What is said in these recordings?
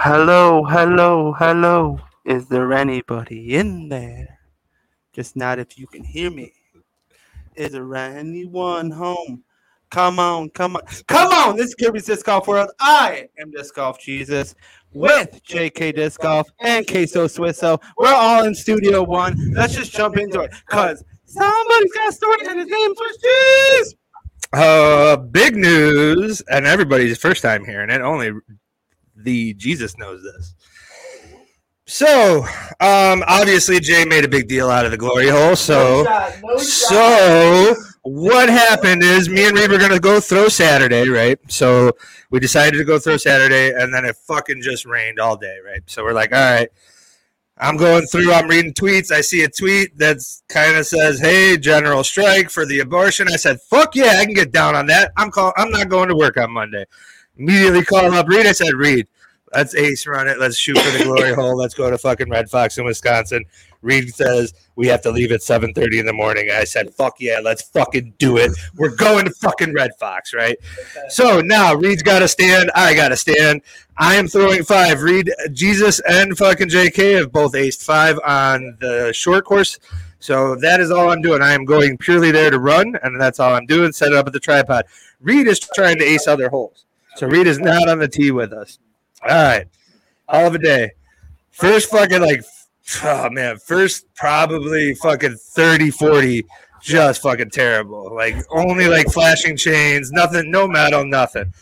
Hello, hello, hello. Is there anybody in there? Just not if you can hear me. Is there anyone home? Come on, come on, come on. This is Kirby's Disc Golf World. I am Disc Golf Jesus with JK Disc Golf and Queso Swisso. We're all in Studio One. Let's just jump into it because somebody's got a story and his name's Cheese. Uh, big news, and everybody's first time hearing it. Only the Jesus knows this. So, um, obviously Jay made a big deal out of the glory hole. So, so what happened is me and Reed were gonna go throw Saturday, right? So we decided to go throw Saturday, and then it fucking just rained all day, right? So we're like, all right. I'm going through, I'm reading tweets. I see a tweet that kind of says, Hey, general strike for the abortion. I said, Fuck yeah, I can get down on that. I'm call I'm not going to work on Monday. Immediately call up Reed. I said, Reed, let's ace run it. Let's shoot for the glory hole. Let's go to fucking Red Fox in Wisconsin. Reed says we have to leave at 7:30 in the morning. I said, "Fuck yeah, let's fucking do it. We're going to fucking Red Fox, right?" So now Reed's got to stand. I got to stand. I am throwing five. Reed, Jesus, and fucking JK have both aced five on the short course. So that is all I'm doing. I am going purely there to run, and that's all I'm doing. Set it up at the tripod. Reed is trying to ace other holes. So Reed is not on the tee with us. All right. All of a day. First fucking like oh man, first probably fucking 30, 40, just fucking terrible. Like only like flashing chains, nothing, no metal, nothing.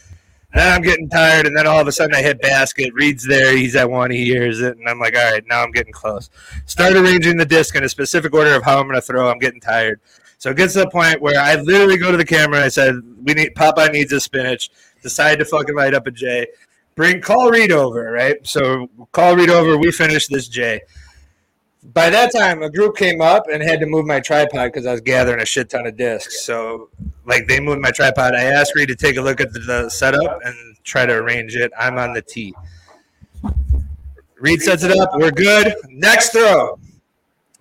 Then I'm getting tired, and then all of a sudden I hit basket. Reed's there, he's at one, he hears it, and I'm like, all right, now I'm getting close. Start arranging the disc in a specific order of how I'm gonna throw. I'm getting tired. So it gets to the point where I literally go to the camera and I said, We need Popeye needs a spinach. Decide to fucking light up a J bring call Reed over, right? So call Reed over. We finish this J. By that time, a group came up and had to move my tripod because I was gathering a shit ton of discs. So, like, they moved my tripod. I asked Reed to take a look at the, the setup and try to arrange it. I'm on the tee. Reed sets it up. We're good. Next throw.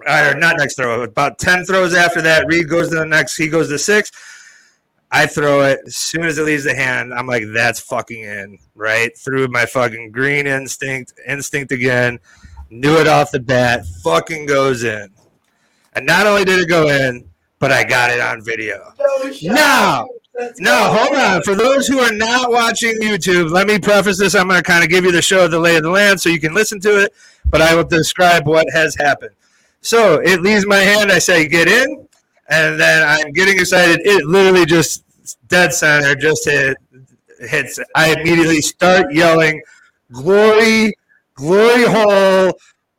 Or not next throw. About 10 throws after that, Reed goes to the next. He goes to six. I throw it as soon as it leaves the hand. I'm like, that's fucking in, right? Through my fucking green instinct, instinct again. Knew it off the bat. Fucking goes in. And not only did it go in, but I got it on video. Now, no, hold on. For those who are not watching YouTube, let me preface this. I'm going to kind of give you the show of the lay of the land so you can listen to it, but I will describe what has happened. So it leaves my hand. I say, get in. And then I'm getting excited. It literally just dead center, just hit hits. I immediately start yelling, "Glory, glory hole!"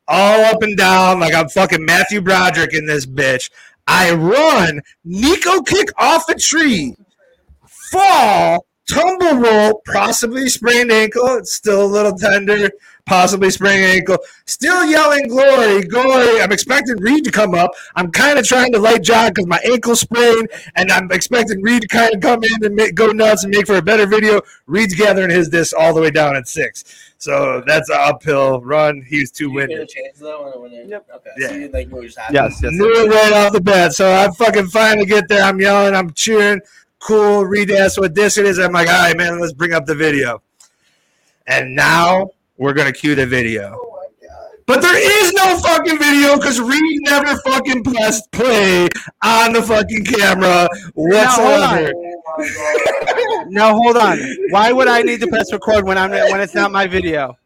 all up and down like I'm fucking Matthew Broderick in this bitch. I run, Nico kick off a tree, fall, tumble roll, possibly sprained ankle. It's still a little tender possibly sprained ankle. Still yelling glory, glory. I'm expecting Reed to come up. I'm kind of trying to light jog because my ankle sprained, and I'm expecting Reed to kind of come in and make, go nuts and make for a better video. Reed's gathering his disc all the way down at six. So that's an uphill run. He's too winded. Yep. Okay. Yeah. So you, like, knew what just happened. Yes, yes. Knew it right off the bat. So I fucking finally get there. I'm yelling. I'm cheering. Cool. Reed asks what this it is. I'm like, all right, man, let's bring up the video. And now we're gonna cue the video. Oh But there is no fucking video because Reed never fucking pressed play on the fucking camera whatsoever. Now hold on. Why would I need to press record when I'm when it's not my video?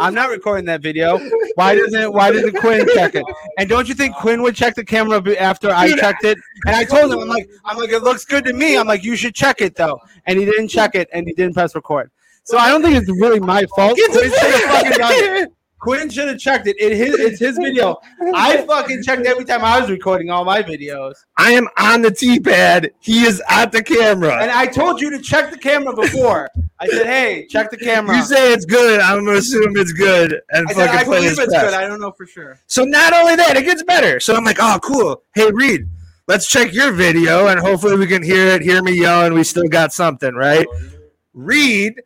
I'm not recording that video. Why doesn't Why doesn't Quinn check it? And don't you think Quinn would check the camera after I checked it? And I told him, I'm like, I'm like, it looks good to me. I'm like, you should check it though. And he didn't check it, and he didn't press record. So I don't think it's really my fault. Quinn should have fucking done it. Quinn should have checked it. It his, it's his video. I fucking checked every time I was recording all my videos. I am on the T pad. He is at the camera. And I told you to check the camera before. I said, hey, check the camera. you say it's good. I'm gonna assume it's good and I said, fucking I play believe it's press. good. I don't know for sure. So not only that, it gets better. So I'm like, oh, cool. Hey, Reed, let's check your video and hopefully we can hear it, hear me yelling. We still got something, right? Oh, Reed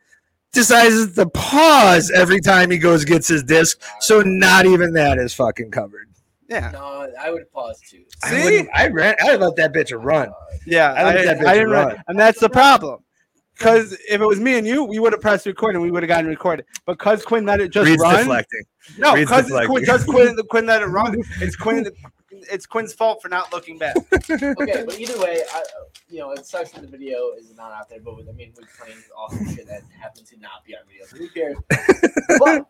decides to pause every time he goes gets his disc. So not even that is fucking covered. Yeah. No, I would pause too. I See? wouldn't- I ran. I let that bitch run Yeah. I let that bitch I didn't run. run. And that's the problem. because if it was me and you, we would have pressed record and we would have gotten recorded. But because Quinn let it just Reed's run. deflecting. No, because. Quinn, just Quinn, Quinn let it run. It's Quinn. It's Quinn's fault for not looking back. okay, but either way, I, you know, it sucks that the video is not out there. But I mean, we're playing awesome shit that happens to not be on video. So who cares? but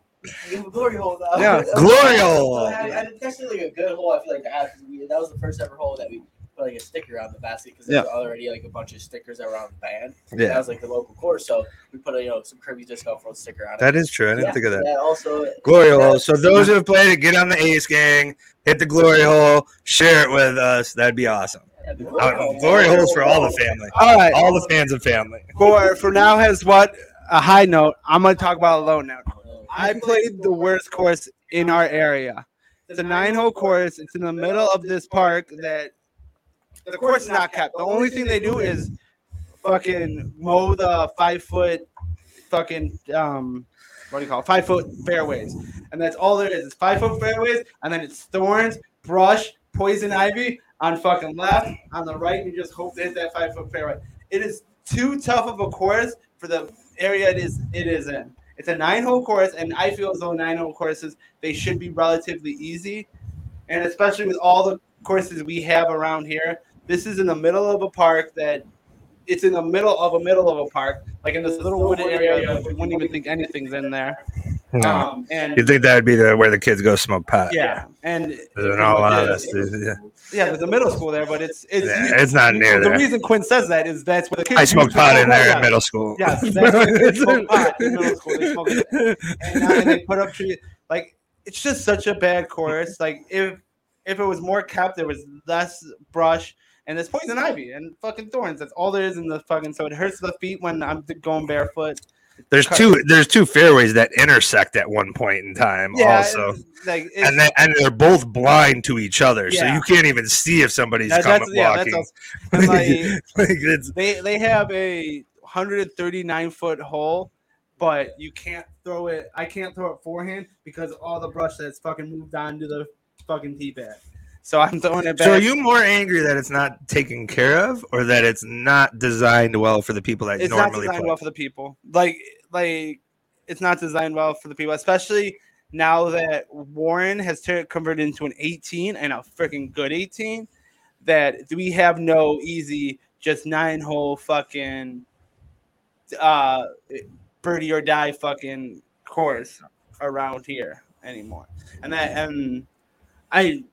you have a glory hole though. Yeah, glory hole. So I, I, that's really a good hole. I feel like to have 'cause we, that was the first ever hole that we put like a sticker on the basket because there's already like a bunch of stickers that were on the band. Yeah, That Yeah, was like the local course, so we put a you know some Kirby Disco golf world sticker on it. that is true. I didn't yeah, think of that. Yeah, also Glory Yeah. hole. So those who have played it, get on the Ace Gang, hit the glory hole, share it with us. That'd be awesome. yeah, the Uh, glory holes for all the family, All right. all the fans of family. For for now has what a high note. I'm gonna talk about a low note. Oh, I played the worst course in our area. It's a nine hole course. It's in the middle of this park that the course is not kept. The only thing they do is fucking mow the five foot fucking um what do you call it? Five foot fairways. And that's all there is. It's five foot fairways and then it's thorns, brush, poison ivy on fucking left, on the right, you just hope hit that five foot fairway. It is too tough of a course for the area it is it is in. It's a nine hole course, and I feel as though nine hole courses they should be relatively easy, and especially with all the courses we have around here. This is in the middle of a park that it's in the middle of a middle of a park, like in this little wooded area. You wouldn't even think anything's in there. No. Um, and You'd think that would be the where the kids go smoke pot. yeah, and In all honesty, yeah. yeah, there's a middle school there, but it's it's Yeah, it's not near the there. reason Quinn says that is that's where the kids I smoked used pot in there yeah. in middle school. Yes, that's where they smoke pot in middle school. They smoke it. and, now they put up trees. Like it's just such a bad course. Like if if it was more kept, there was less brush and there's poison ivy and fucking thorns. That's all there is in the fucking. So it hurts the feet when I'm going barefoot. There's two. There's two fairways that intersect at one point in time. Yeah, also, it's- like it's, and they, and they're both blind to each other, so you can't even see if somebody's that- coming that's yeah, walking. also, and like, like it's they they have a 139 foot hole, but you can't throw it. I can't throw it forehand because all the brush that's fucking moved on to the fucking tee pad. So I'm throwing it back. So are you more angry that it's not taken care of, or that it's not designed well for the people that it's not normally designed play? well for the people. Like like it's not designed well for the people, especially now that Warren has turned converted into an 18 and a freaking good 18. That we have no easy just nine hole fucking uh birdie or die fucking course around here anymore. And that and I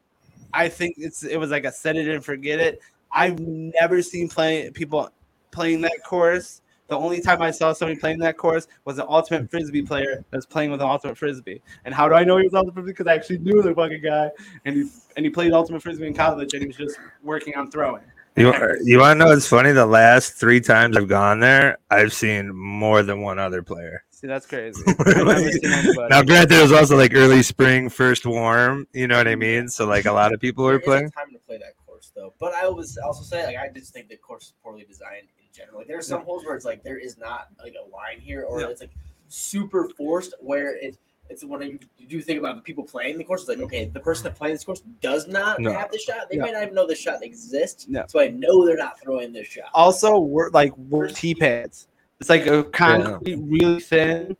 I think it's it was like a set it and forget it. I've never seen play people playing that course. The only time I saw somebody playing that course was an ultimate frisbee player that was playing with an ultimate frisbee. And how do I know he was ultimate frisbee? Because I actually knew the fucking guy, and he and he played ultimate frisbee in college, and he was just working on throwing. You, you want to know what's funny? The last three times I've gone there, I've seen more than one other player. See, that's crazy. I've never seen anybody. now, granted, it was also like early spring, first warm. You know what I mean? So like a lot of people There were is a playing. time to play that course though. But I was also say like I just think the course is poorly designed in general. Like there are some holes where it's like there is not like a line here, or Yeah. it's like super forced where it's it's when you, you do think about the people playing the course. It's like okay, the person that playing this course does not No. have the shot. They Yeah. might not even know the shot exists. Yeah. So I know they're not throwing this shot. also we're like we're tee pads. It's like a concrete, really thin,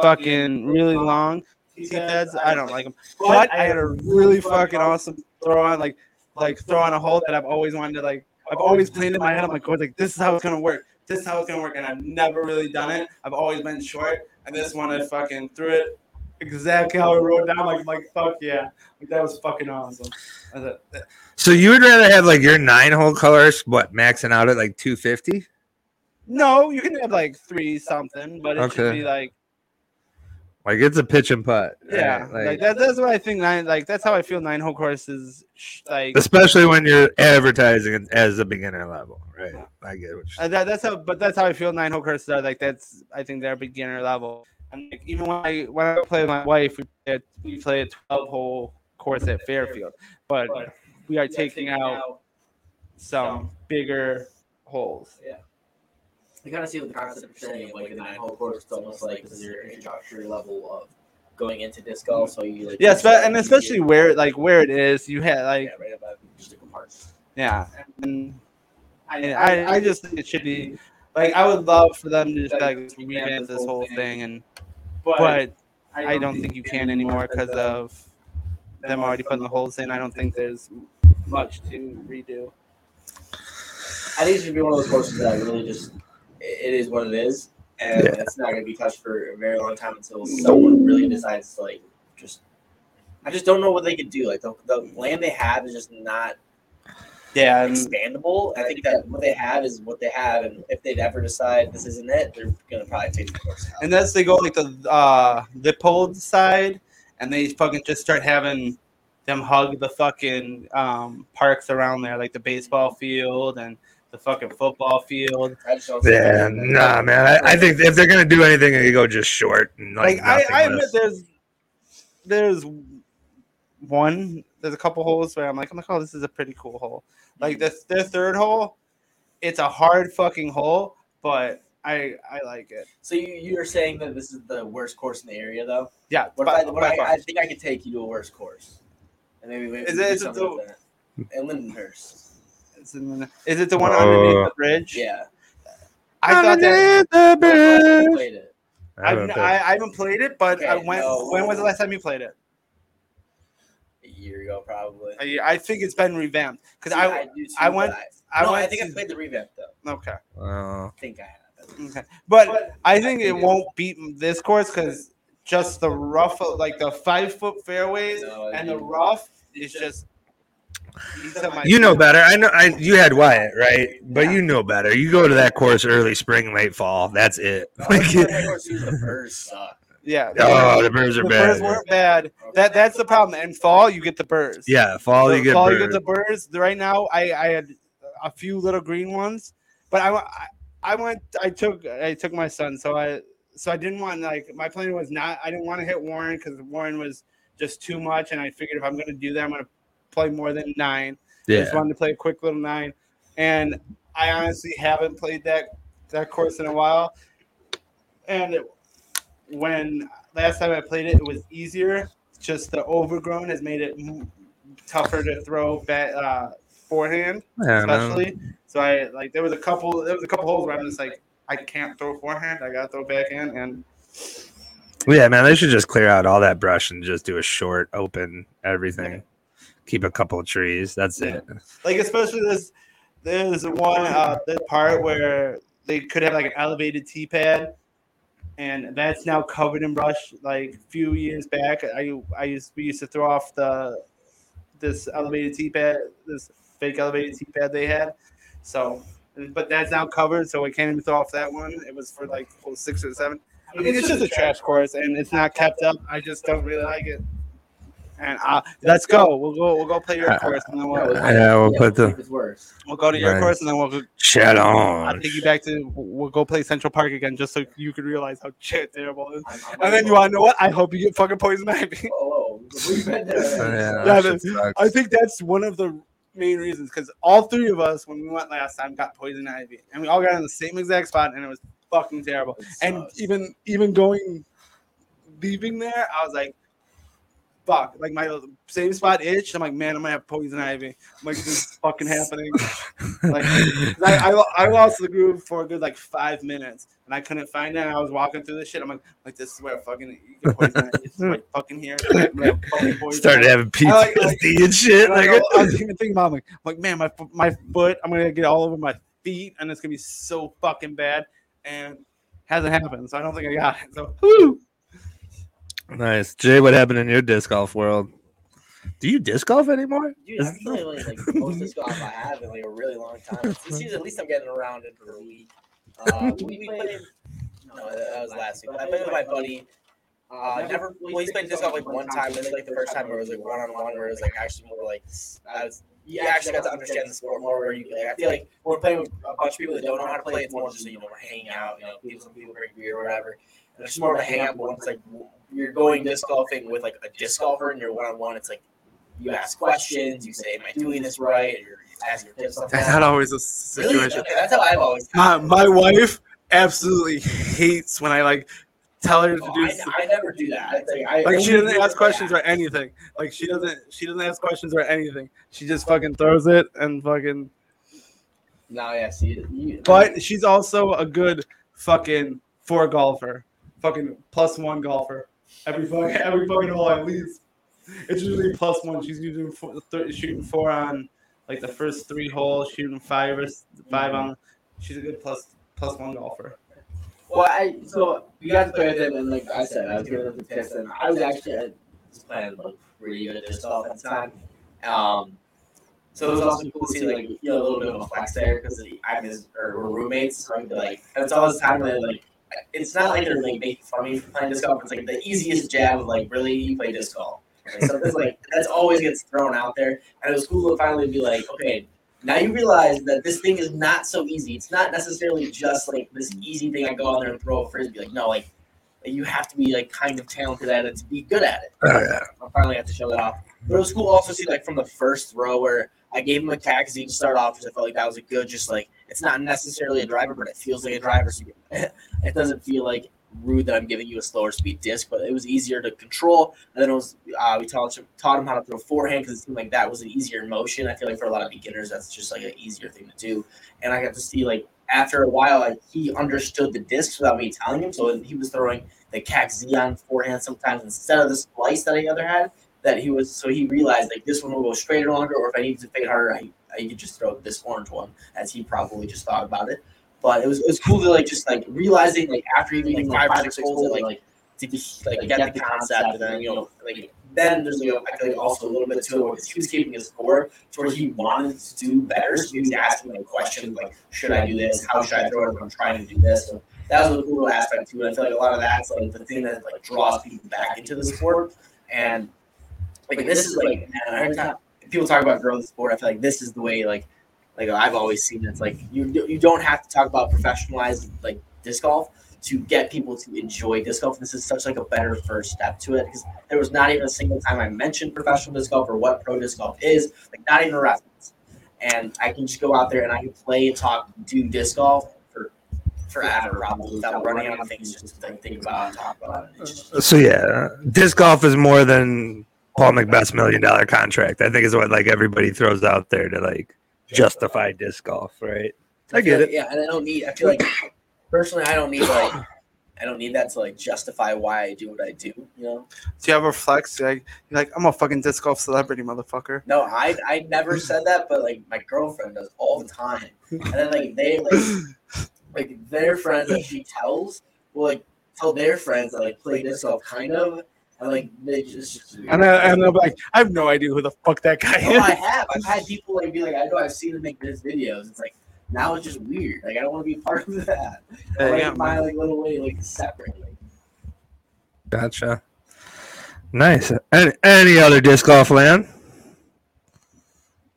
fucking really long tee pads. I don't like them, but I had a really fucking awesome throw on, like like throw on a hole that I've always wanted to like. I've always planned in my head. I'm like, going like this is how it's gonna work. This is how it's gonna work, and I've never really done it. I've always been short, and this one I fucking threw it exactly how I wrote down. Like like fuck yeah, like that was fucking awesome. Thought, So you would rather have like your nine hole colors, what maxing out at like two fifty? No, you can have like three something, but it should be like Like it's a pitch and putt. yeah, right? like, Like, that, that's what I think. Nine, like that's how I feel. Nine hole courses, like especially when you're advertising as a beginner level, right? I get what you're uh, that, that's how. But that's how I feel. Nine hole courses are like that's. I think they're beginner level. And like, even when I when I play with my wife, we play, a- we play a twelve hole course at Fairfield, but we are taking out some bigger holes. Yeah. I kind of see what the concept of saying, like the nine hole course. It's almost like this is your introductory level of going into disc golf. So you like Yes, but and especially where like where it is, you had like yeah, right above just a compartment. Yeah, and I, I, I just think it should be Like I would love for them to just like revamp this whole thing, and but I don't think you can anymore because of them already putting the holes in. I don't think there's much to redo. I think it should be one of those courses that really just it is what it is, and Yeah. it's not going to be touched for a very long time until someone really decides to like just. I just don't know what they could do. Like the, the land they have is just not Yeah, and expandable. I think that what they have is what they have, and if they'd ever decide this isn't it, they're going to probably take the course out. unless they go like the uh Lippold side and they fucking just start having them hug the fucking um parks around there, like the baseball field and the fucking football field. I just don't see Yeah, nah, man. I, I think if they're gonna do anything, they go just short and like, Like, I, I admit there's there's one there's a couple holes where I'm like I'm like oh this is a pretty cool hole. Like the their third hole, it's a hard fucking hole, but I I like it. So you you're saying that this is the worst course in the area, though? Yeah, What by- if I, what by I, far. I think I could take you to a worse course, and maybe maybe Is we it- do is it something the- with that. In Lindenhurst. It's in the- is it the one uh, underneath Oh. the bridge? Yeah, I thought that. Underneath the I bridge. played it. I I've, don't I, think- I haven't played it, but I went. no. When was the last time you played it? A year ago, probably. I, I think it's been revamped because See, I do too, I went- but I no, went. I think I played the revamp though. okay. I think I have. okay, but I think it won't beat this course because just the rough, like the five foot fairways No, and the rough is just. these are my- You know better. I know. I you had Wyatt, right? But you know better. You go to that course early spring, late fall. That's it. Like, the birds suck. Yeah. oh, the birds are the birds bad. weren't bad. That that's the problem. In fall, you get the birds. Yeah, fall you The get fall, you get the birds. Right now, I I had a few little green ones, but I I, I went. I took I took my son, so I so I didn't want like my plan was not. I didn't want to hit Warren because Warren was just too much, and I figured if I'm going to do that, I'm going to play more than nine. I just wanted to play a quick little nine, and I honestly haven't played that that course in a while. And it- when last time I played it, it was easier. Just the overgrown has made it tougher to throw back uh, forehand, Yeah, man. especially. So I like there was a couple there was a couple holes where I'm just like I can't throw forehand. I gotta throw backhand, and Yeah, man. They should just clear out all that brush and just do a short, open everything. Keep a couple of trees. That's it. like especially this there's one uh the part where they could have like an elevated tee pad and that's now covered in brush like a few years back. I i used we used to throw off the this elevated tee pad this fake elevated tee pad they had. So but that's now covered so we can't even throw off that one. It was for like six or seven. I mean, it's just a trash course and it's not kept up. I just don't really like it and uh, let's go we'll go we'll go play your course and then we'll, Yeah, we'll put the We'll go to your Right. course and then we'll go, on. I'll take you back to we'll go play Central Park again just so you can realize how shit terrible it is. I'm- I'm And then you want to know what? I hope you get fucking poison ivy. Oh, we've been there. Yeah, Yeah, that shit the- sucks. I think that's one of the main reasons because all three of us when we went last time got poison ivy and we all got in the same exact spot and it was fucking terrible. It And even even going leaving there, I was like. Fuck! Like my same spot itched. I'm like, man, I'm gonna have poison ivy. I'm like, this is fucking happening. like, I, I, I lost the groove for a good like five minutes, and I couldn't find it. I was walking through this shit. I'm like, like this is where fucking you get poison. It's like fucking here. I'm gonna have fucking poison. Started having I like- PTSD and shit. And I, Like, I was even thinking about like, I'm like, man, my my foot. I'm gonna get all over my feet, and it's gonna be so fucking bad. And hasn't happened, so I don't think I got it. So, whoo. Nice, Jay. What happened in your disc golf world? Do you disc golf anymore? Dude, I'm playing like, like the most disc golf I have in like a really long time. This season, at least I'm getting around it for a week. Uh, we, we played. No, that that was last week. I played with my buddy. Uh, never. Well, he's played disc golf like one time. This is like the first time where it was like one on one, where it was like actually more like. I was, you actually got to understand the sport more. Where you, like, I feel like when we're playing with a bunch of people that don't know how to play, it's more just you know we're hanging out. You know, people, some people drink beer or whatever. And it's just more of a hang out. But once like you're going disc golfing with like a disc golfer and you're one on one, it's like you ask questions. You say, "Am I doing this right?" Or asking your tips. That's not always a Really? situation. Okay, that's how I've always. My, my wife absolutely hates when I like tell her to Oh, do. I, I never do that. Like, I like she doesn't ask questions or anything. Like she doesn't she doesn't ask questions or anything. She just fucking throws it and fucking No, yeah, see, you, But she's also a good fucking four golfer, fucking plus one golfer. Every fucking every fucking hole at least. It's usually plus one. She's usually four, th- shooting four on like the first three holes, shooting five or five on. She's a good plus plus one golfer. Well, I so we got to play with him, and like I said, I was giving him the and I was actually I playing like pretty good at this at the time. Um, so it was also cool to see like a little bit of a flex there because I'm we're roommates, so be like, it's all this time that like it's not like they're like making fun of me for playing disc golf. It's like the easiest jab of like really you play disc golf. Like, so it's like that's always gets thrown out there, and it was cool to finally be like, okay, now you realize that this thing is not so easy. It's not necessarily just like this easy thing I go out there and throw a frisbee. Like no, like you have to be like kind of talented at it to be good at it. Oh yeah. I finally had to show that off. But it was cool also see like from the first throw where I gave him a taxi to start off because I felt like that was a good, just like it's not necessarily a driver, but it feels like a driver. So it doesn't feel like rude that I'm giving you a slower speed disc, but it was easier to control. And then it was uh, we taught him, taught him how to throw forehand because it seemed like that was an easier motion. I feel like for a lot of beginners, that's just like an easier thing to do. And I got to see like after a while, like he understood the discs without me telling him. So he was throwing the Cac on forehand sometimes instead of the splice that he other had. That he was so he realized like this one will go straighter longer, or if I need to fade harder, I, I could just throw this orange one, as he probably just thought about it. But it was it was cool to like just like realizing like after he like five or six holes that, like to get, like get the concept and then you know like then there's like I feel like also a little bit to it because he was keeping his score to where he wanted to do better. So he was asking like questions like should I do this? How should I throw it if I'm trying to do this? So that was a cool aspect too. it. I feel like a lot of that's like the thing that like draws people back into the sport. And like this is like man, every time people talk about growth in sport, I feel like this is the way like like I've always seen it. It's like you you don't have to talk about professionalized like disc golf to get people to enjoy disc golf. This is such like a better first step to it because there was not even a single time I mentioned professional disc golf or what pro disc golf is, like not even a reference. And I can just go out there and I can play, and talk, do disc golf for forever, probably without running out of things just to like, think about and talk about it. Just, So yeah, disc golf is more than Paul McBeth's million dollar contract. I think is what like everybody throws out there to like justify disc golf, right? I get feel it. Yeah, and I don't need. I feel like personally, I don't need like. I don't need that to like justify why I do what I do. You know. Do you ever flex? You're like, you're like I'm a fucking disc golf celebrity, motherfucker. No, I I never said that, but like my girlfriend does all the time, and then like they like like their friends that she tells will like tell their friends that like play disc golf kind of, and like they just. And, I, and I'm like, I have no idea who the fuck that guy No, I have. I've had people like be like, I know I've seen him make this videos. It's like now it's just weird. Like I don't want to be part of that. I Yeah, like yeah, my like little way like separate. Like, Gotcha. Nice. Any, any other disc golf land?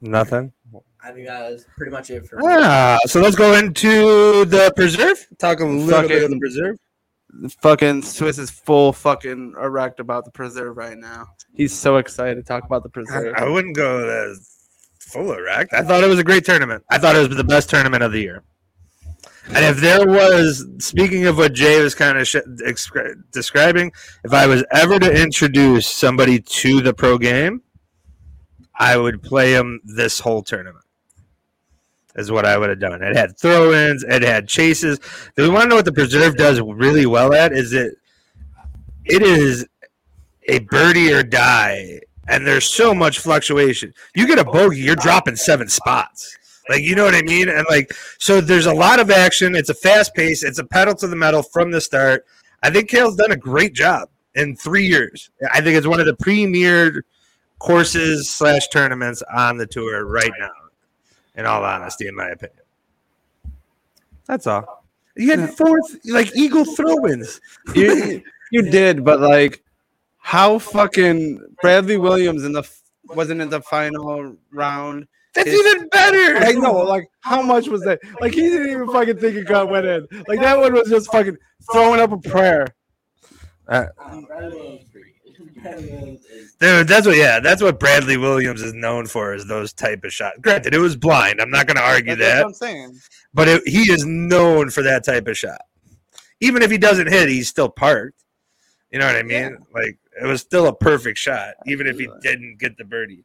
Nothing. I think that was pretty much it for me. Ah, so let's go into the preserve. Talk a little bit of the preserve. Fucking Swiss is full fucking erect about the preserve right now. He's so excited to talk about the preserve. I wouldn't go as full erect. I thought it was a great tournament. I thought it was the best tournament of the year. And if there was, speaking of what Jay was kind of sh- excri- describing, if I was ever to introduce somebody to the pro game, I would play him this whole tournament. Is what I would have done. It had throw-ins, it had chases. Do we want to know what the preserve does really well at? Is it? It is a birdie or die, and there's so much fluctuation. You get a bogey, you're dropping seven spots. Like you know what I mean? And like so there's a lot of action. It's a fast pace, it's a pedal to the metal from the start. I think Kale's done a great job in three years. I think it's one of the premier courses slash tournaments on the tour right now. In all honesty, in my opinion. That's all. You had fourth like eagle throw-ins. you, you did, but like, how fucking Bradley Williams in the wasn't in the final round. That's It's- even better. I know, like, how much was that? Like, he didn't even fucking think it got went in. Like, that one was just fucking throwing up a prayer. Uh, Bradley Williams is great. Bradley Williams is- Dude, that's what yeah, that's what Bradley Williams is known for is those type of shots. Granted, it was blind. I'm not going to argue That's that, what I'm saying. but it, he is known for that type of shot. Even if he doesn't hit, he's still parked. You know what I mean? Like it was still a perfect shot, even if he didn't get the birdie.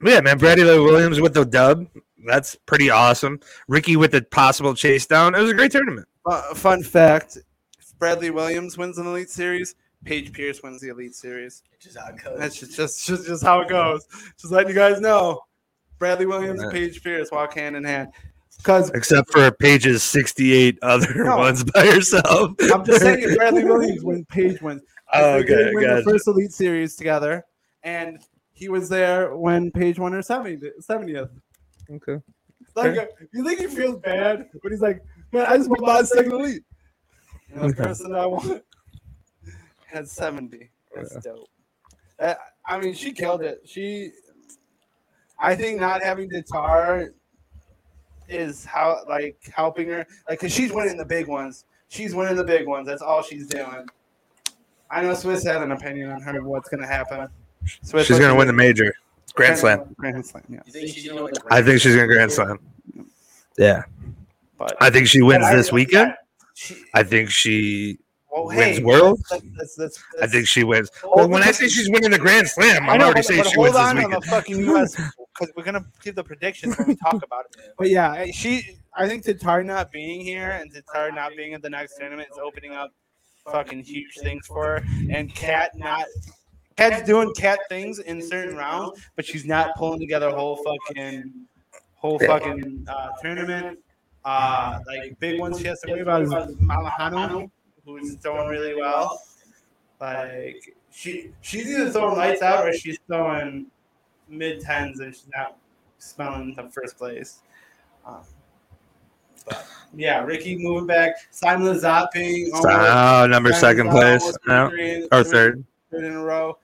But yeah, man, Bradley Williams with the dub. that's pretty awesome. Ricky with the possible chase down. It was a great tournament. Uh, fun fact: if Bradley Williams wins an Elite Series, Paige Pierce wins the Elite Series. Which is how it goes. That's just just just, just how it goes. Just letting you guys know. Bradley Williams and Yeah. Paige Pierce walk hand in hand. Because Except for Paige's 68 other No. ones by herself. I'm just saying, if Bradley Williams when Paige wins. Oh, They okay, win the first Elite Series together, and he was there when Paige won her 70th. 70th. Okay. Like, uh, you think he feels bad, but he's like, man, I just won my second Elite. And the person I won had 70. That's dope. Uh, I mean, she killed it. She, I think, not having Tattar is how like helping her, like, cause she's winning the big ones. She's winning the big ones. That's all she's doing. I know Swiss had an opinion on her what's gonna happen. Swiss She's going to win the major. Grand Slam. Grand Slam, yeah. Think she's gonna win the I think she's going to Grand Slam. Yeah. But I think she wins I- this weekend. She, I think she well, wins hey, Worlds. let's- let's- let's- I think she wins. Well, when I say she's winning the Grand Slam, I I'm know, already but- saying but she hold wins this on on weekend. the fucking U.S. because we're gonna give the predictions when we talk about it. But yeah, she. I think Tattar not being here and Tattar not being at the next tournament is opening up fucking huge things for her. And Kat not. Kat's doing cat things in certain rounds, but she's not pulling together a whole fucking, whole fucking uh, tournament. Uh, like big ones she has to worry about is Malahano, who's throwing really well. Like she she's either throwing lights out or she's throwing mid tens and she's not smelling the first place. Um, but yeah, Ricky moving back. Simon Lizotte being Oh, number second place. almost No. Or three- third. third in a row.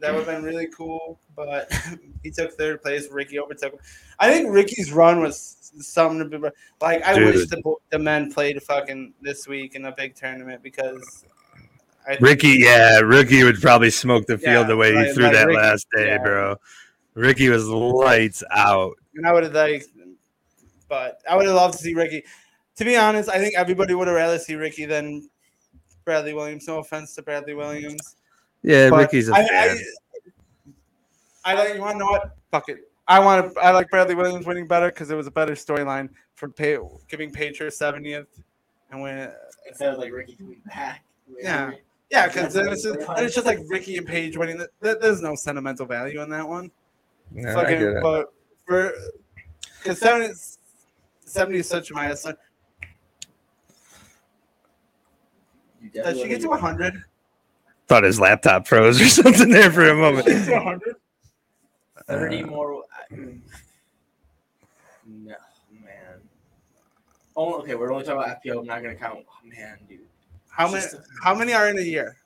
That'd be cool. That would have been really cool, but he took third place. Ricky overtook him. I think Ricky's run was something to be like. I wish the the men played fucking this week in a big tournament because I Ricky, yeah, Ricky would probably smoke the field Yeah, the way he like- threw like that Ricky, last day, yeah. bro. Ricky was lights out. and I would have like, but I would have loved to see Ricky. To be honest, I think everybody would have rather see Ricky than Bradley Williams. No offense to Bradley Williams. Yeah, But Ricky's a I, fan. I, I like. You want to know what? Fuck it. I want to. I like Bradley Williams winning better because it was a better storyline for pay, giving Paige her seventieth, and when Instead of like Ricky coming back. Yeah. yeah, because then it's just, then it's just like Ricky and Paige winning. Th- th- There's no sentimental value in that one. Yeah, I get it. but for because 70, 70 is such a milestone. Does she get wanna- 100? Thought his laptop froze or something there for a moment. Does she get to 100? Thirty Uh, more. I- No, man. Oh, okay. We're only talking about FPO. I'm not gonna count. Oh, man, dude. How many? How many are in a year?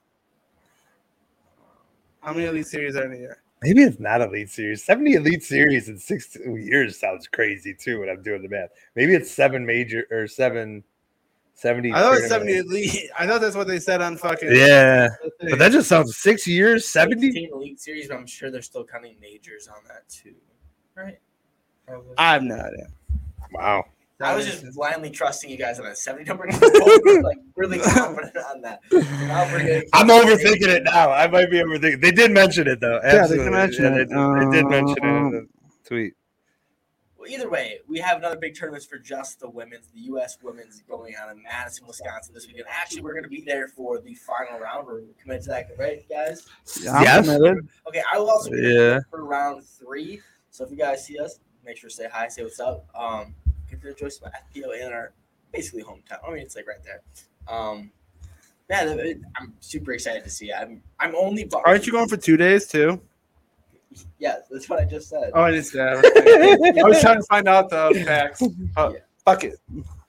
How many elite series are in a year? Maybe it's not Elite Series. 70 Elite Series in six years sounds crazy too when I'm doing the math. Maybe it's seven major or seven 70. I thought it was 70 elite. I thought that's what they said on fucking. Yeah. But that just sounds six years, 70? 16 Elite Series, but I'm sure they're still counting majors on that too. Right? Probably. I have no idea. Wow. I was just blindly trusting you guys on that 70 number. like really confident on that. Now we're getting- I'm overthinking it now. I might be overthinking. They did mention it though. Yeah, they did mention Yeah, it. They, did, they did mention it in the uh, tweet. Well, either way, we have another big tournament for just the women's. The U.S. women's going on in Madison, Wisconsin this weekend. Actually, we're going to be there for the final round. We're committed to that, right, guys? Yeah, Yes. Okay, I will also be Yeah. for round three. So if you guys see us, make sure to say hi, say what's up. Um, get to enjoy some FPO in our basically hometown. I mean, it's like right there. Um, yeah, I'm super excited to see. it. I'm I'm only. Aren't you going for two days too? Yeah, that's what I just said. Oh, I just. Yeah, I was trying to find out the facts. Oh, fuck it.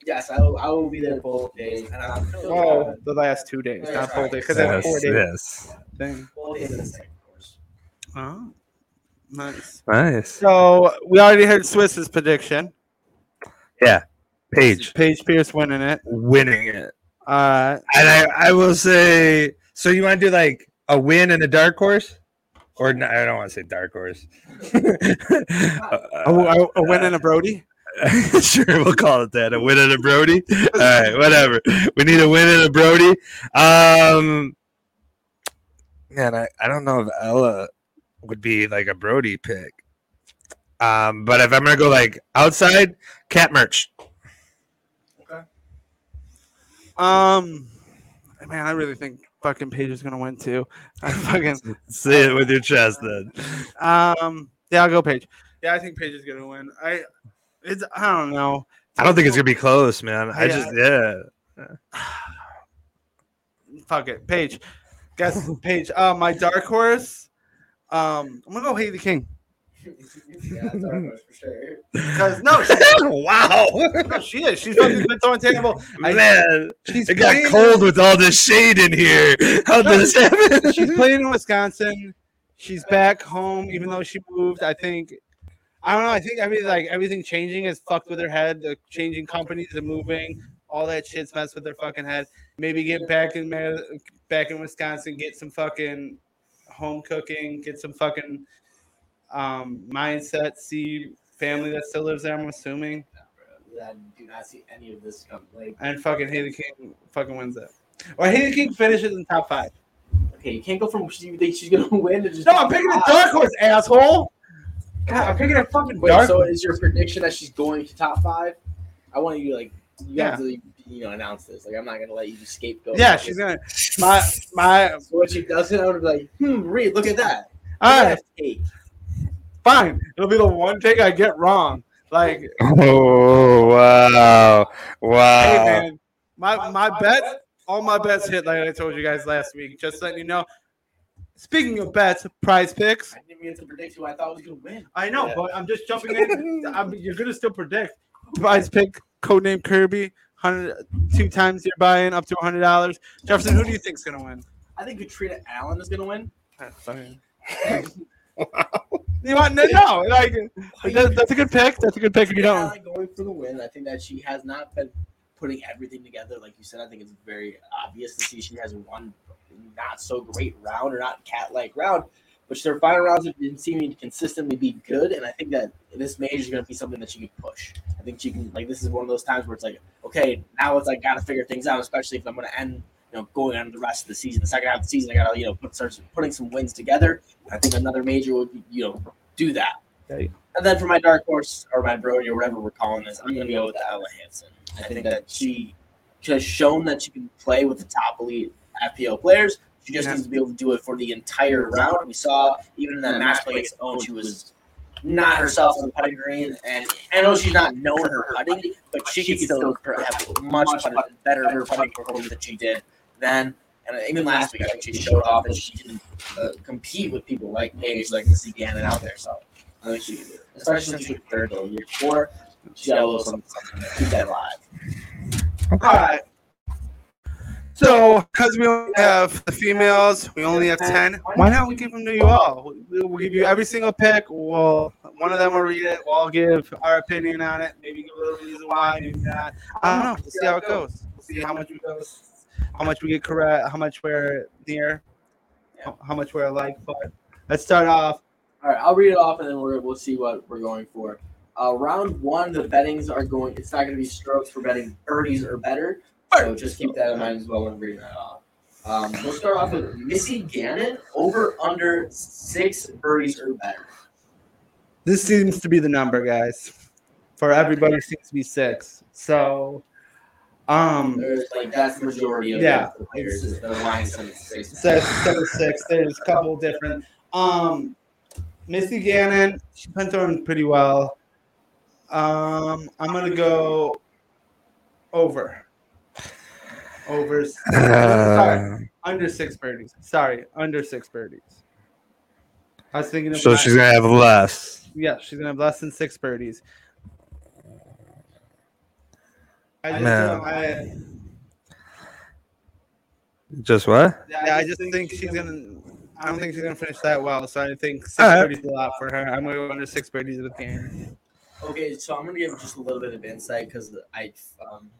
Yes, I will, I will be there both days. And I'm Oh, the last two days, not full day, because that's four days yes. thing. both days of the second course. Oh, nice. Nice. So we already heard Swiss's prediction. Yeah. Paige Paige Pierce winning it. winning it. Uh, And I, I will say, so you want to do like a win and a dark horse? Or no, I don't want to say dark horse. a, a, a win and a Brody. sure, we'll call it that. A win and a Brody. All right, whatever. We need a win and a Brody. Um, man, I, I don't know if Ella would be like a Brody pick. Um, but if I'm gonna go like outside, Kat Mertsch. Okay. Um, man, I really think fucking Paige is gonna win too. I fucking Say it with your chest, then. um, yeah, I'll go Paige. Yeah, I think Paige is gonna win. I, it's I don't know. I don't think it's gonna be close, man. I Yeah. just yeah. Fuck it, Paige. Guess Paige. Uh, my dark horse. Um, I'm gonna go Haley King yeah, that's for sure. because no, she, wow, no, she is. She's fucking been throwing table. I- man, She's it got playing- cold with all this shade in here. How No, did this happen? She's playing in Wisconsin. She's back home, even though she moved. I think. I don't know. I think everything like everything changing is fucked with her head. The changing companies, the moving, all that shit's messed with her fucking head. Maybe get back in back in Wisconsin, get some fucking home cooking, get some fucking um mindset. See family that still lives there. I'm assuming, I do not see any of this come. Like, and fucking Haley King fucking wins it, or Haley King finishes in top five. okay, you can't go from you think she's gonna win to just. No, I'm picking a dark horse, asshole. God, I'm picking a fucking. Wait, Dark- so is your prediction that she's going to top five? I want you like. You Yeah. have to, you know, announce this. Like, I'm not gonna let you just scapegoat. Yeah, she's gonna. My my. So when she does it, I'm gonna be like, hmm, Reed, look at that. All right, that. Fine. It'll be the one take I get wrong. Like, Oh wow, wow. Hey man, my my bets, all my bets hit. Like I told you guys last week. Just letting you know. Speaking of bets, Prize Picks. I didn't mean to predict who I thought was gonna win. I know, Yeah. but I'm just jumping in. I'm, you're gonna still predict. Prize Pick, codename Kirby. Hundred two times you're buying up to hundred dollars. Jefferson, who do you think's gonna win? I think Catrina Allen is gonna win. You want no, no like that, that's a good pick. That's a good pick. If you don't, going for the win. I think that she has not been putting everything together, like you said. I think it's very obvious to see she has one not so great round or not cat like round, but their final rounds have been seeming to consistently be good. And I think that this major is going to be something that she can push. I think she can like this is one of those times where it's like, okay, now it's like got to figure things out, especially if I'm going to end. You know, going on the rest of the season, the second half of the season, I gotta you know put start putting some wins together. I think another major would you know do that. Okay. And then for my dark horse or my Brody or whatever we're calling this, I'm gonna go with Ella Hansen. I think that she has shown that she can play with the top elite FPO players. She just Yeah. needs to be able to do it for the entire round. We saw even in that match play against Owen, she was not herself on the putting green. And I know she's not known her putting, but she can still have much better her putting performance than she did then. And even last week, I think she showed off that she can uh, compete with people like Paige, like Missy Gannon out there. So I think she can do it. Especially since she's third or year four. She got a little something, something to keep that alive. All right. So, because we only have the females, we only have 10. Why not we give them to you all? We'll, we'll give you every single pick. We'll, one of them will read it. We'll all give our opinion on it. Maybe give a little reason why, maybe not. I don't know. We'll see how it goes. We'll see how much we go, how much we get correct, how much we're near, how, how much we're alike. But let's start off. All right, I'll read it off and then we're, we'll see what we're going for. Uh, round one, the bettings are going. It's not going to be strokes for betting birdies or better. So just keep that in mind as well when reading that off. Um, we'll start off with Missy Gannon over under six birdies or better. This seems to be the number, guys. For everybody, it seems to be six. So, um, There's like that's the majority of Yeah. the players. is The line says six. six, seven, six. There's a couple different. Um, Missy Gannon, she's been throwing pretty well. Um, I'm gonna go over. Over. Sorry, Uh, under six birdies. Sorry, under six birdies. I was thinking of so she's gonna have less. yeah, she's gonna have less than six birdies. I just, Man. don't- I, Just what? yeah, I just think she's gonna. I don't think she's gonna finish that well. So I think six All right. birdies is a lot for her. I'm gonna go under six birdies with game. Okay, so I'm gonna give just a little bit of insight because I um,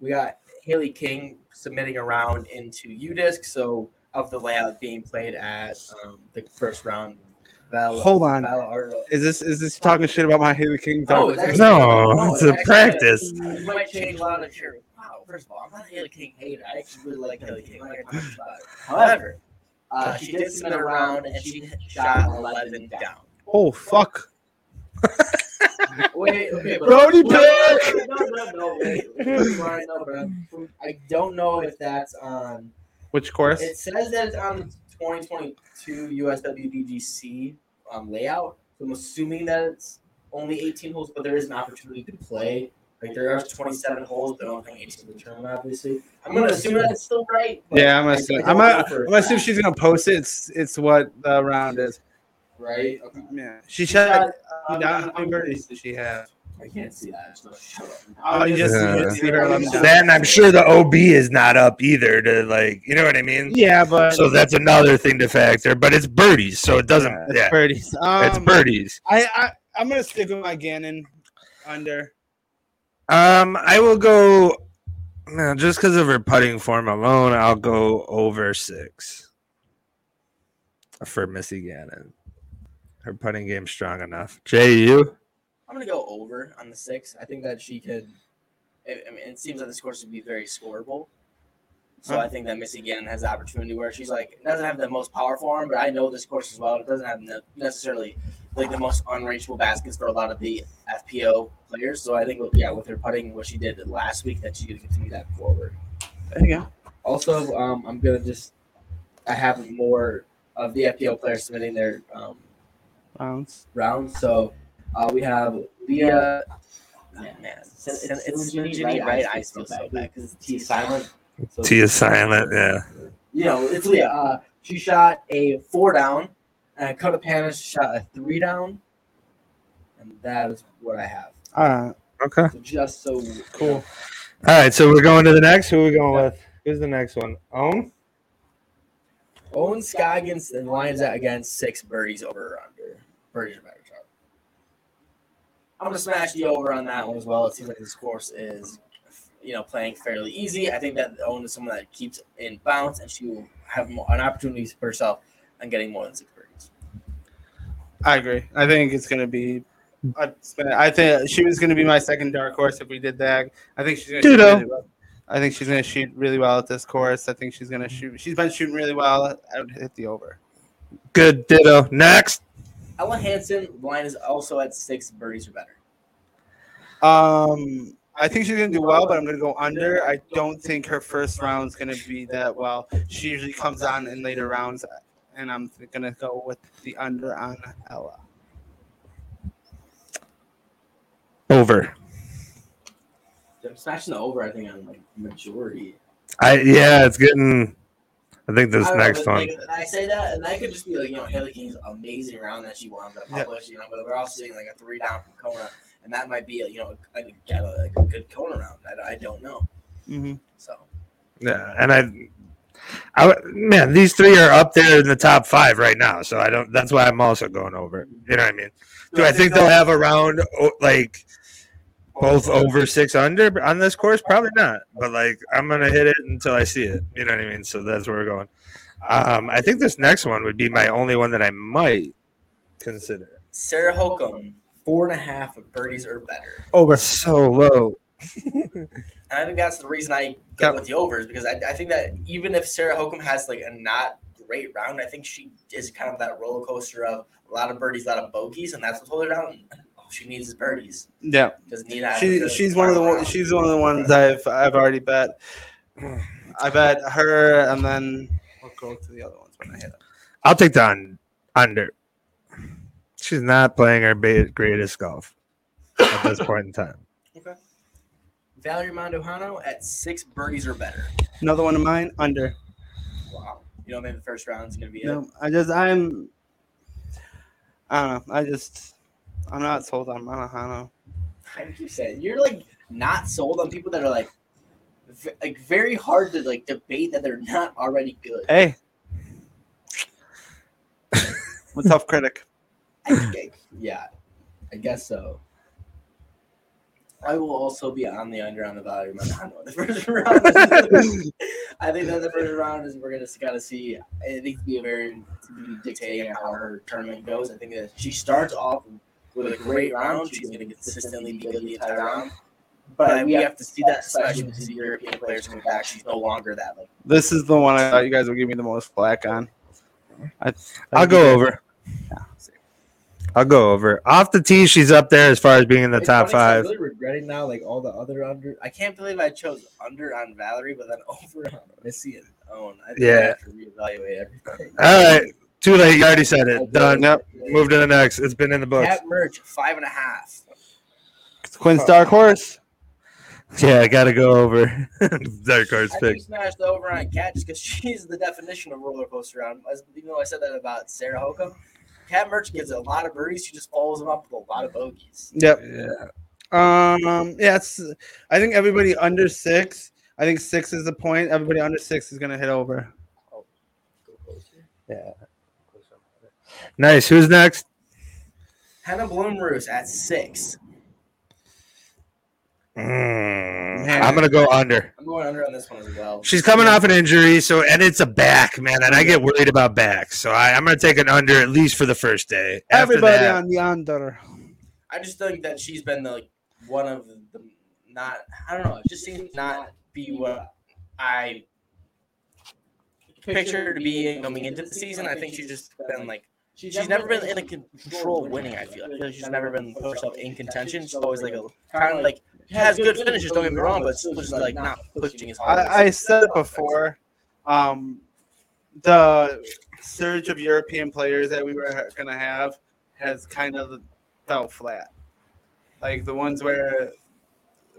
we got Haley King submitting a round into UDisc, so of the layout being played at um, the first round. Val, Hold on. Val, or, Is this is this talking shit about my Haley King? No, it's actually- No, it's a actually- practice. You might change a lot of your. Wow, first of all, I'm not a Haley King hater. I actually really like Haley King. I'm not gonna talk about it. However, uh, she did submit a round and she shot 11 down. oh fuck! Wait, okay, but Brody pick. no, no, no, no, wait. I know, but I'm- I don't know if that's on. Which course? It says that it's on the 2022 USWDGC um, layout. So I'm assuming that it's only 18 holes, but there is an opportunity to play. Like there are 27 holes, but only 18 in the tournament, obviously. I'm gonna assume that it's still right. Yeah, I'm gonna. assume. I'm gonna. I'm gonna assume she's gonna post it. It's it's what the round is. right. Okay. Yeah, she shot. Uh, how many birdies did she have? I can't see that. Just shut up. Oh, just, just see her Then I'm sure the OB is not up either. To like, you know what I mean? Yeah, but So that's another thing to factor. But it's birdies, so it doesn't. it's Yeah, birdies. Um, it's birdies. I, I I'm gonna stick with my Gannon under. Um, I will go. No, just because of her putting form alone, I'll go over six for Missy Gannon. Her putting game's strong enough. Jay, you? I'm gonna go over on the six. I think that she could. I I mean, it seems like this course would be very scoreable. So I think that Missy Gannon has the opportunity where she's like doesn't have the most power for him, but I know this course as well. It doesn't have ne- necessarily like the most unreachable baskets for a lot of the FPO players. So I think yeah, with her putting what she did last week, that she's gonna continue that forward. There you go. Also, um, I'm gonna just I have more of the FPO players submitting their um, Rounds. rounds. So uh, we have Leah. Man, man, it's, it's, it's Ginny, right? I feel so bad because it's T silent. So, T is silent. Yeah. You know, it's Leah. Uh, she shot a four down, and Kona Panis shot a three down, and that is what I have. All right. Okay. So just so Cool. All right. So we're going to the next. Who are we going with? Who's the next one? Ohn. Ohn Scoggins and lines that against six birdies over or under. Birdies or better. Sorry. I'm gonna smash the over on that one as well. It seems like this course is, you know, playing fairly easy. I think that Ohn is someone that keeps in bounce, and she will have more, an opportunity for herself on getting more than six birdies. I agree. I think it's gonna be. I'd spend- I think she was gonna be my second dark horse if we did that. I think she's gonna. Shoot Ditto. really well. I think she's gonna shoot really well at this course. I think she's gonna shoot. She's been shooting really well. I would hit the over. Good. Ditto. Next. Ella Hansen line is also at six birdies or better. Um, I think she's gonna do well, but I'm gonna go under. I don't think her first round's gonna be that well. She usually comes on in later rounds, and I'm gonna go with the under on Ella. Over. I'm smashing the over. I think on like majority. I yeah. It's getting. I think this I don't know, next one. like, I say that, and that could just be like you know Haley King's amazing round that she wanted to Yeah. publish. You know, but we're also seeing like a three down from Kona, and that might be a, you know a, a, like a good Kona round. I, I don't know. Mm-hmm. So Yeah, and I, I, man, these three are up there in the top five right now. So I don't. That's why I'm also going over. It. You know what I mean? Do I think they'll have a round like both over six under on this course? Probably not. But like, I'm gonna hit it until I see it. You know what I mean? So that's where we're going. Um, I think this next one would be my only one that I might consider. Sarah Hokom, four and a half of birdies or better. Over. So low. And I think that's the reason I Yep. go with the overs because I, I think that even if Sarah Hokom has like a not great round, I think she is kind of that roller coaster of a lot of birdies, a lot of bogeys, and that's what holds her down. All she needs is birdies. Yeah. Doesn't need that. She, she's one of the one, she's one of the ones I've I've already bet. I bet her, and then we'll go to the other ones when I hit them. I'll take the un- under. She's not playing her ba- greatest golf at this point in time. Okay. Valerie Mandujano at six birdies or better. Another one of mine under. Wow. You don't know, maybe the first round is going to be it. No, I just I'm. I don't know. I just I'm not sold on Mandujano. I keep saying you're like not sold on people that are like, v- like very hard to like debate that they're not already good. Hey, I'm a tough critic. I- think, yeah, I guess so. I will also be on the under on the value Mandujano in the first round. I think that the first round is we're gonna kind of see. I think to be a very dictating how her tournament goes. I think that she starts off with a great round. She's gonna consistently be good the entire round. But we have to see that, especially with the European players coming back. She's no longer that like. This is the one I thought you guys would give me the most flack on. I, I'll go over. I'll go over. Off the tee, she's up there as far as being in the It's top funny, 'cause I'm five. really regretting now, like all the other under. I can't believe I chose under on Valerie, but then over on Missy and Ohn. I think Yeah. I have to reevaluate everything. All right, too late. You already said it. Done. Yep. Move to the next. It's been in the books. Kat Mertsch five and a half. Quinn's dark horse. Yeah, I gotta go over. Dark horse I pick. think smashed over on Kat just because she's the definition of roller coaster round. As even though I said that about Sarah Hokom, Kat Mertsch gives a lot of birdies. She just follows them up with a lot of bogeys. Yep. Yeah. Um. Yeah. It's. I think everybody under six. I think six is the point. Everybody under six is gonna hit over. Oh go closer. Yeah. Nice. Who's next? Henna Blomroos at six. Mm, I'm gonna go under. I'm going under on this one as well. She's coming off an injury, so and it's a back, man, and I get worried about backs. So I, I'm gonna take an under at least for the first day. After Everybody that- on the under. I just think that she's been the like, one of the not. I don't know. It just seems to not be what I pictured her to be coming into the season. I think she's just been like she's never been in a control of winning. I feel. I feel like she's never been put herself in contention. She's always like a kind of like has good finishes. Don't get me wrong, but still just like not pushing as hard. I, I said it before. Um, the surge of European players that we were gonna have has kind of fell flat. Like the ones where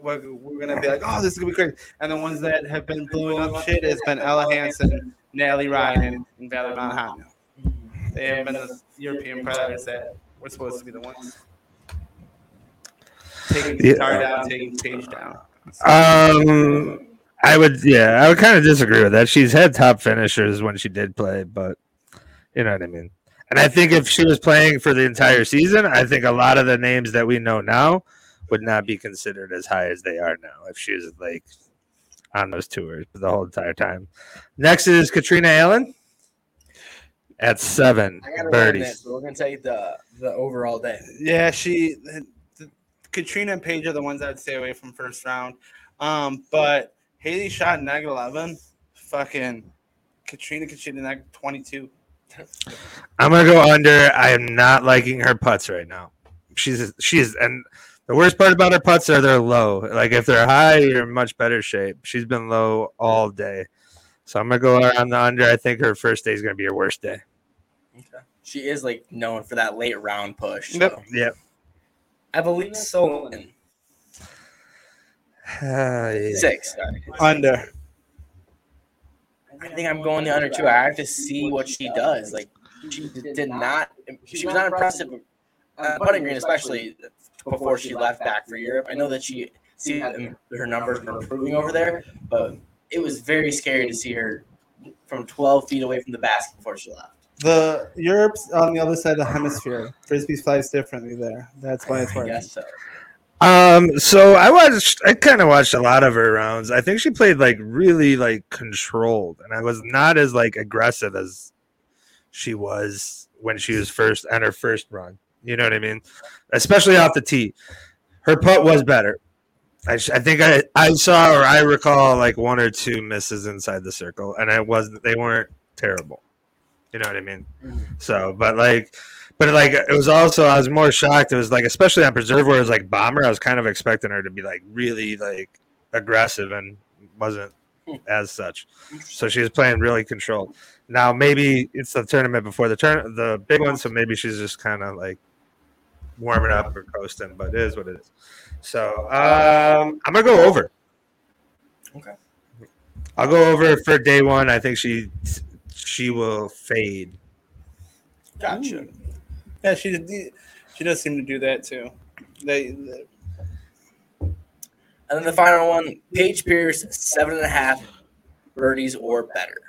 we're, we're gonna be like, oh, this is gonna be great, and the ones that have been blowing up shit has been Ella Hansen, Natalie Ryan, and Valerie Mandujano. They have been the European players that were supposed to be the ones taking Yeah. Tattar down, taking Paige down. Um, I would, yeah, I would kind of disagree with that. She's had top finishers when she did play, but you know what I mean. And I think if she was playing for the entire season, I think a lot of the names that we know now would not be considered as high as they are now if she was like on those tours the whole entire time. Next is Catrina Allen at seven I gotta run birdies. this, but we're gonna take the the overall day. Yeah, she, the, the- Catrina and Paige are the ones I'd stay away from first round. Um, but Haley shot neg eleven. Fucking Catrina could shoot neg twenty two. I'm gonna go under. I am not liking her putts right now. She's she's and the worst part about her putts are they're low. Like if they're high, you're in much better shape. She's been low all day, so I'm gonna go on the under. I think her first day is gonna be her worst day. Okay. She is like known for that late round push. So. Yep. Yep. Eveliina Salonen six. Sorry. Under. I think I'm going the under too. I have to see what she does. Like she did not. She was not impressive. Uh, putting green, especially before she left back for Europe. I know that she see that her numbers are improving over there, but it was very scary to see her from 12 feet away from the basket before she left. The Europe's on the other side of the hemisphere. Frisbee flies differently there. That's why it's I guess so. Um. So I watched. I kind of watched a lot of her rounds. I think she played like really like controlled, and I was not as like aggressive as she was when she was first on her first run. You know what I mean? Especially off the tee, her putt was better. I, sh- I think I, I saw or I recall like one or two misses inside the circle, and I wasn't. They weren't terrible. You know what I mean? Mm-hmm. So, but like, but like, it was also I was more shocked. It was like, especially on preserve where it was like bomber. I was kind of expecting her to be like really like aggressive, and wasn't hmm. as such. So she was playing really controlled. Now maybe it's the tournament before the turn, the big one. So maybe she's just kind of like warming up or coasting. But it is what it is. So um, I'm gonna go over. Okay. I'll go over for day one. I think she she will fade. Gotcha. Yeah, she did- she does seem to do that too. They, they- And then the final one, Paige Pierce, seven and a half birdies or better.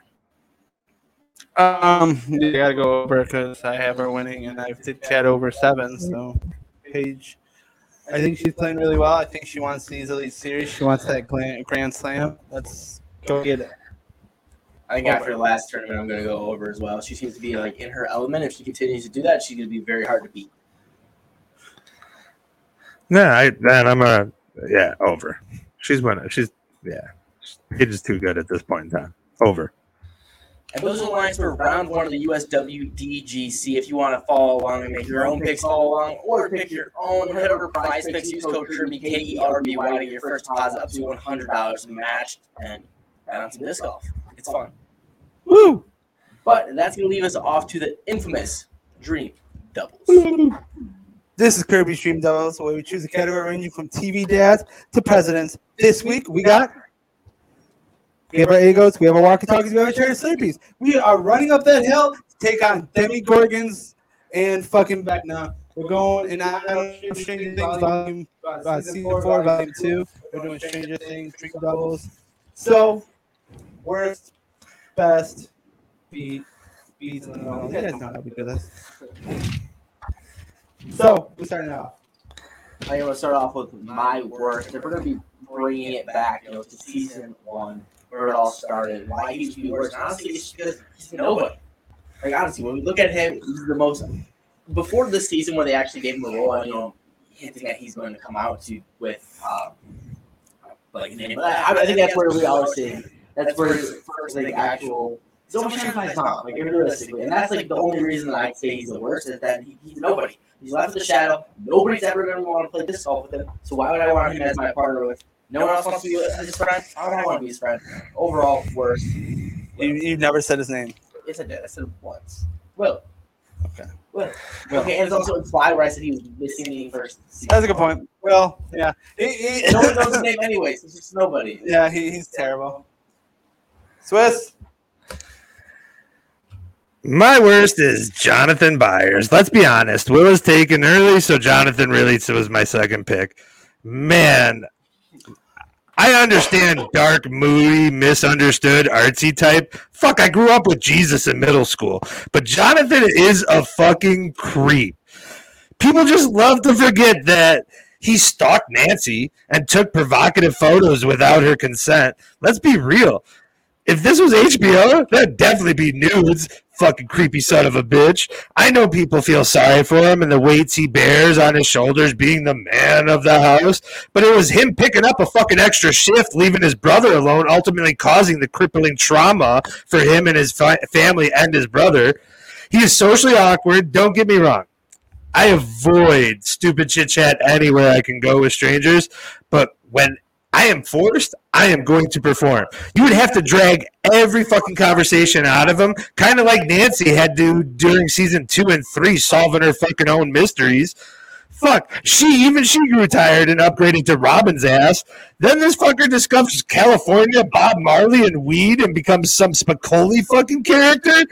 um, you gotta go over because I have her winning, and I've did Kat over seven. So, Paige, I think she's playing really well. I think she wants these elite series. She wants that grand, grand slam. Let's go get it. I think after the last tournament, I'm going to go over as well. She seems to be like in her element. If she continues to do that, she's going to be very hard to beat. No, I then I'm a yeah over. She's winning. She's yeah. She's just too good at this point in time. Over. And those are the lines for round one of the USWDGC. If you want to follow along and make your own picks, follow along, or pick your own, head over to PrizePicks. Use code Kerby K E R B Y to get your first deposit up to one hundred dollars matched and bet on some disc golf. It's fun. Woo! But that's gonna leave us off to the infamous Dream Doubles. This is Kerby's Dream Doubles, where we choose a category ranging from TV dads to presidents. This week we got we have our Eggos, we have our walkie-talkies, we have our cherry sleepies. We are running up that hill to take on Demogorgons and fucking Vecna. We're going and I, I don't know Stranger Things volume uh, season four, volume two. We're doing Stranger Things, Dream Doubles. So worst, best, beat, beats, and all. You guys know how we do this. So we're starting off. I'm gonna start off with my worst. If we're gonna be bringing it back, you know, to season one, where it all started, why he should be worse. Honestly, it's because he's nobody. Like honestly, when we look at him, he's the most. Before this season, where they actually gave him a role, you know, hinting that he's going to come out to with, um, like. I, I think that's where we all see. That's where his first like actual. He's almost trying to find Tom, like realistically, and that's like the only reason that I'd say he's the worst is that he, he's nobody. He's left the shadow. Nobody's ever going to want to play disc golf with him. So why would I want him as my partner? With no one else wants to be his friend. Why would I want to be his friend? Overall, worst. You, you've never said his name. Yes, I did. I said it once. Will. Okay. Will. Okay, and it's also implied where I said he was missing the first. Season. That's a good point. Well, yeah. He, he, No one knows his name anyways. It's just nobody. Yeah, he, he's terrible. Swiss. My worst is Jonathan Byers. Let's be honest. Will was taken early, so Jonathan really was my second pick. Man, I understand dark, moody, misunderstood, artsy type. Fuck, I grew up with Jesus in middle school. But Jonathan is a fucking creep. People just love to forget that he stalked Nancy and took provocative photos without her consent. Let's be real. If this was HBO, that'd definitely be nudes. Fucking creepy son of a bitch. I know people feel sorry for him and the weights he bears on his shoulders being the man of the house, but it was him picking up a fucking extra shift, leaving his brother alone, ultimately causing the crippling trauma for him and his fi- family and his brother. He is socially awkward, don't get me wrong. I avoid stupid chit chat anywhere I can go with strangers, but when I am forced, I am going to perform. You would have to drag every fucking conversation out of him, kind of like Nancy had to during season two and three, solving her fucking own mysteries. Fuck, she even she grew tired and upgraded to Robin's ass. Then this fucker discovers California, Bob Marley, and weed and becomes some Spicoli fucking character.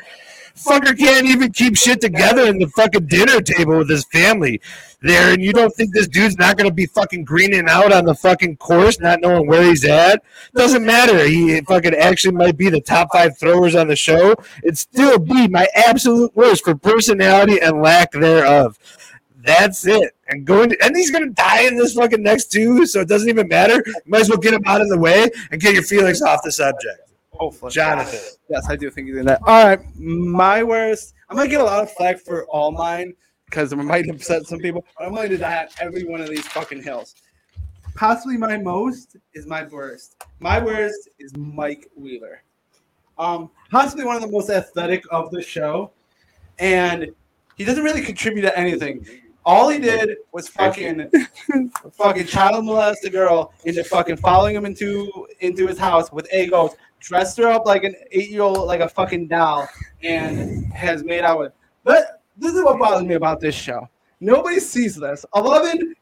Fucker can't even keep shit together in the fucking dinner table with his family there, and you don't think this dude's not going to be fucking greening out on the fucking course, not knowing where he's at? Doesn't matter. He fucking actually might be the top five throwers on the show. It'd still be my absolute worst for personality and lack thereof. That's it. And going to, and he's gonna die in this fucking next two, so it doesn't even matter. You might as well get him out of the way and get your feelings off the subject. Oh, Hopefully. Jonathan. Yes, I do think he's in that. All right, my worst. I'm gonna get a lot of flack for all mine because it might upset some people. But I'm going to die at every one of these fucking hills. Possibly my most is my worst. My worst is Mike Wheeler. Um, possibly one of the most athletic of the show, and he doesn't really contribute to anything. All he did was fucking, fucking child molest a girl into fucking following him into into his house with Eggos, dressed her up like an eight year old, like a fucking doll, and has made out with. But this is what bothers me about this show. Nobody sees this. Eleven,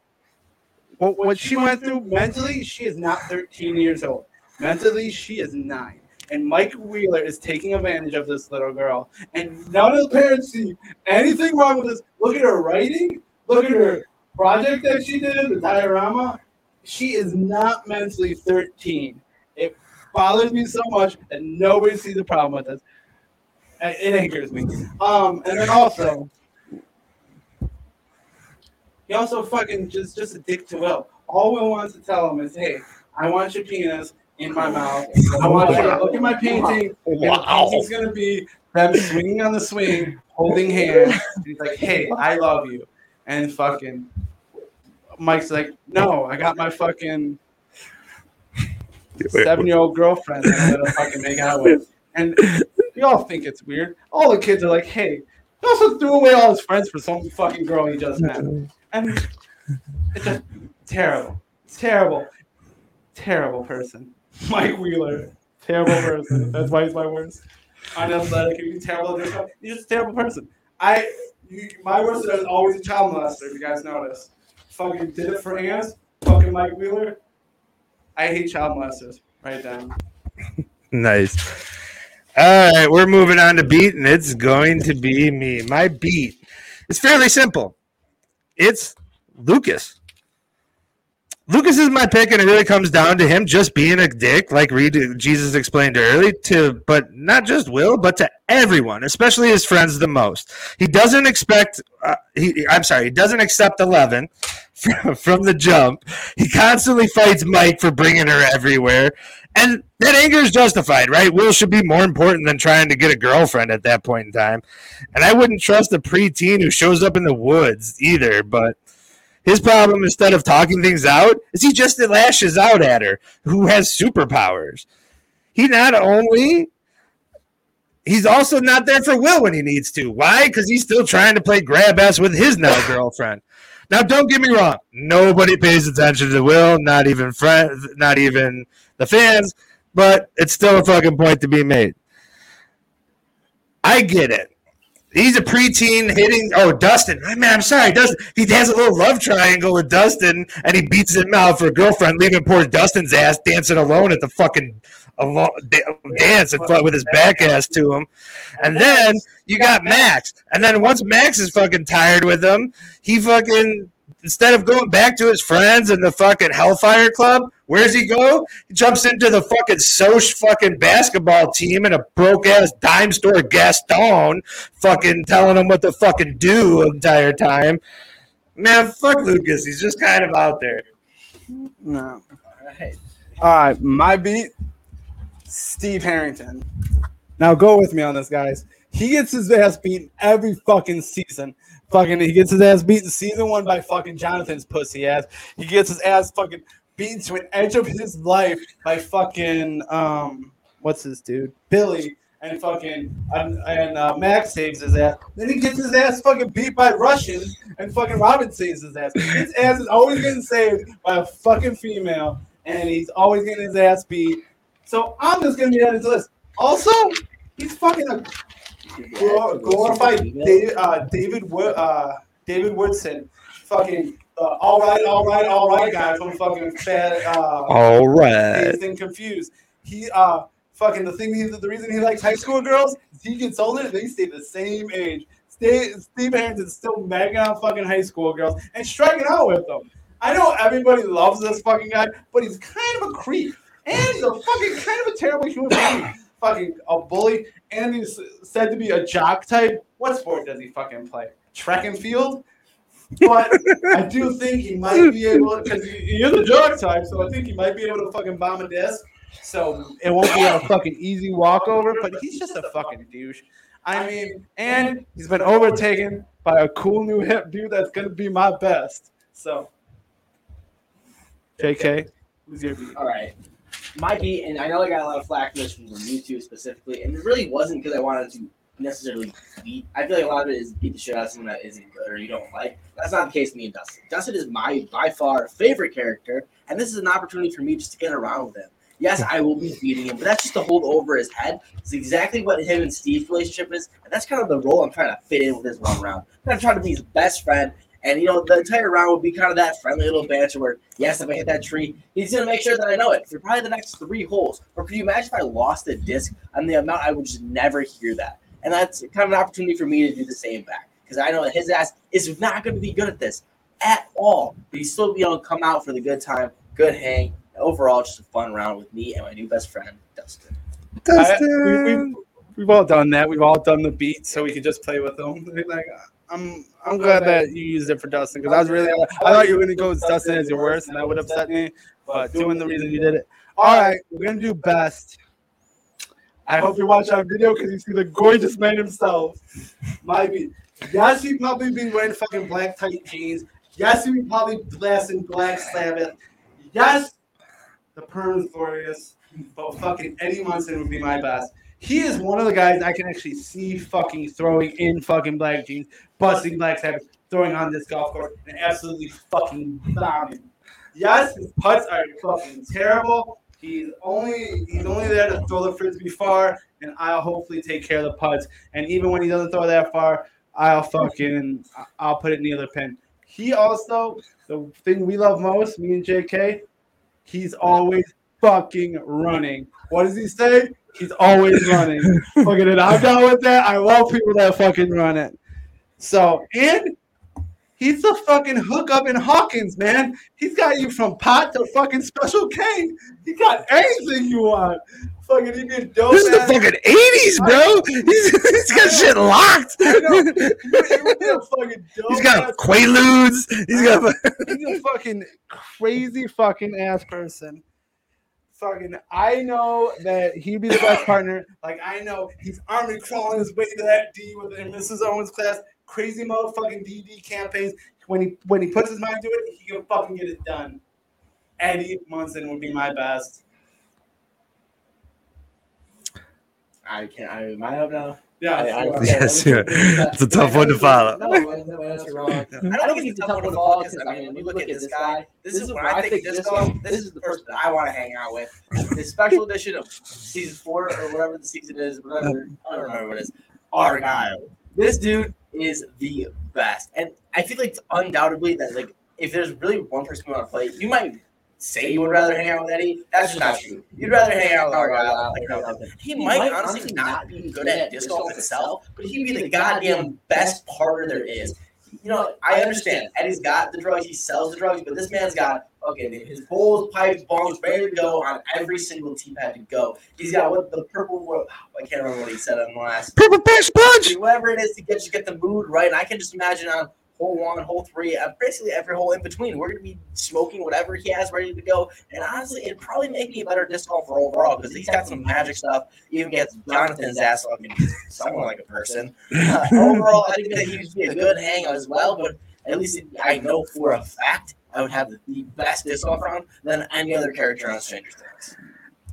what, what she went through mentally, she is not 13 years old. Mentally, she is nine. And Mike Wheeler is taking advantage of this little girl. And none of the parents see anything wrong with this. Look at her writing. Look at her project that she did, the diorama. She is not mentally 13. It bothers me so much that nobody sees a problem with this. It angers me. Um, and then also, he also fucking just just a dick to Will. All Will wants to tell him is, "Hey, I want your penis in my mouth. I want you to look at my painting. Wow. painting's gonna be them swinging on the swing, holding hands. And he's like, "Hey, I love you," and fucking Mike's like, "No, I got my fucking seven-year-old girlfriend that I'm gonna fucking make out with." And he all think it's weird. All the kids are like, hey, he also threw away all his friends for some fucking girl he just met. And it's just terrible, terrible, terrible person. Mike Wheeler, terrible person. That's why he's my worst. Unathletic, he's terrible. He's just a terrible person. I, my worst is always a child molester. If you guys notice, fucking did it for ants. Fucking Mike Wheeler. I hate child molesters. It down. Nice. All right, we're moving on to beat, and it's going to be me. My beat is fairly simple. It's Lucas. Lucas is my pick, and it really comes down to him just being a dick, like Reed Jesus explained early, to but not just Will, but to everyone, especially his friends the most. He doesn't expect. Uh, he, I'm sorry, he doesn't accept eleven from, from the jump. He constantly fights Mike for bringing her everywhere, and that anger is justified, right? Will should be more important than trying to get a girlfriend at that point in time. And I wouldn't trust a preteen who shows up in the woods either, but. His problem, instead of talking things out, is he just lashes out at her, who has superpowers. He not only he's also not there for Will when he needs to. Why? Because he's still trying to play grab ass with his now girlfriend. Now, don't get me wrong. Nobody pays attention to Will, not even friends, not even the fans. But it's still a fucking point to be made. I get it. He's a preteen hitting. Oh, Dustin. Man, I'm sorry, Dustin. He has a little love triangle with Dustin, and he beats him out for a girlfriend, leaving poor Dustin's ass dancing alone at the fucking alo- da- dance and with his back ass to him. And then you got Max, and then once Max is fucking tired with him, he fucking instead of going back to his friends and the fucking Hellfire Club, where's he go? He jumps into the fucking Soch fucking basketball team and a broke ass dime store Gaston fucking telling him what to fucking do the entire time. Man, fuck Lucas. He's just kind of out there. No. Alright. All right, my beat, Steve Harrington. Now go with me on this, guys. He gets his ass beaten every fucking season. Fucking, he gets his ass beaten season one by fucking Jonathan's pussy ass. He gets his ass fucking beaten to an edge of his life by fucking um, what's this dude, Billy, and fucking and, and uh, Max saves his ass. Then he gets his ass fucking beat by Russians, and fucking Robin saves his ass. His ass is always getting saved by a fucking female, and he's always getting his ass beat. So I'm just gonna be that into this. Also, he's fucking a glor- glorified David, uh, David Wood, uh, David Wooderson, fucking uh, all right, all right, all right guy from fucking fat. Uh, All right. dazed and confused. He uh fucking the thing he, the reason he likes high school girls is he gets older they stay the same age. Stay, Steve Harrington's still magging on fucking high school girls and striking out with them. I know everybody loves this fucking guy, but he's kind of a creep. And he's a fucking kind of a terrible human being. Fucking a bully. And he's said to be a jock type. What sport does he fucking play? Track and field? But I do think he might be able because he, he is a jock type, so I think he might be able to fucking bomb a disc. So it won't be a fucking easy walkover, but he's just a fucking douche. I mean, and he's been overtaken by a cool new hip dude that's gonna be my best. So, JK, who's your? All right. My beat, and I know I got a lot of flack for this from YouTube specifically, and it really wasn't because I wanted to necessarily beat. I feel like a lot of it is beat the shit out of someone that isn't good or you don't like. That's not the case with me and Dustin. Dustin is my by far favorite character, and this is an opportunity for me just to get around with him. Yes, I will be beating him, but that's just to hold over his head. It's exactly what him and Steve's relationship is, and that's kind of the role I'm trying to fit in with this one round. I'm trying to be his best friend, and you know the entire round would be kind of that friendly little banter where, yes, if I hit that tree, he's gonna make sure that I know it for probably the next three holes. Or could you imagine if I lost a disc and the amount I would just never hear that? And that's kind of an opportunity for me to do the same back because I know that his ass is not going to be good at this at all. But he's still be able to come out for the good time, good hang. Overall, just a fun round with me and my new best friend, Dustin. I, we, we, we've all done that. We've all done the beat, so we could just play with them. Like, I'm, I'm glad that you used it for Dustin because I was really, I thought you were gonna go with Dustin as your worst, and that would upset me. But doing the reason you did it. All right, we're gonna do best. I hope you watch our video because you see the gorgeous man himself. My beat. Yes, he probably be wearing fucking black tight jeans. Yes, he be probably blasting Black Sabbath. Yes, the perm is glorious, but fucking Eddie Munson would be my best. He is one of the guys I can actually see fucking throwing in fucking black jeans, busting black sabbath, throwing on this golf course, and absolutely fucking bombing. Yes, his putts are fucking terrible. He's only he's only there to throw the frisbee far, and I'll hopefully take care of the putts. And even when he doesn't throw that far, I'll fucking I'll put it in the other pin. He also the thing we love most, me and JK, he's always fucking running. What does he say? He's always running. Fucking it. I'm down with that. I love people that fucking run it. So and he's the fucking hookup in Hawkins, man. He's got you from pot to fucking special K. He got anything you want. Fucking he been dope. This is the fucking 80s, bro. He's, he's got shit locked. He- he would be a fucking dope He's got quaaludes. He's got. he's a fucking crazy fucking ass person. I know that he'd be the best partner. Like I know he's army crawling his way to that D with Mrs. Owens class. Crazy motherfucking DD campaigns. When he when he puts his mind to it, he can fucking get it done. Eddie Munson would be my best. I can't. I am up now? Yeah, I- I- sure. Uh, yes, yeah. It's a tough one to follow. No, no, no, that's wrong. I don't think it's a tough one to follow because I mean, when you look at this guy, this is when I think disco. This is the person I want to hang out with. The special edition of season four or whatever the season is, whatever I don't remember what it is. Argyle. This dude is the best, and I feel like undoubtedly that like if there's really one person you want to play, you might say you would rather hang out with Eddie. That's just not true. You'd rather hang out with Argyle. Like, no, he might honestly not be good at disc golf itself, but he'd be the goddamn best partner there is. You know, I understand Eddie's got the drugs, he sells the drugs, but this man's got okay, his bowls, pipes, bongs ready to go on every single tee pad to go. He's got what the purple. What, I can't remember what he said on the last. Purple Patch Punch. Whatever it is to get just get the mood right. And I can just imagine on hole one, hole three, uh, basically every hole in between, we're gonna be smoking whatever he has ready to go. And honestly, it'd probably make me a better disc golfer overall because he's got some magic stuff. Even gets Jonathan's ass fucking someone like a person. Uh, overall, I think that he'd be a good hang as well. But at least I know for a fact I would have the, the best disc golf round than any other character on Stranger Things.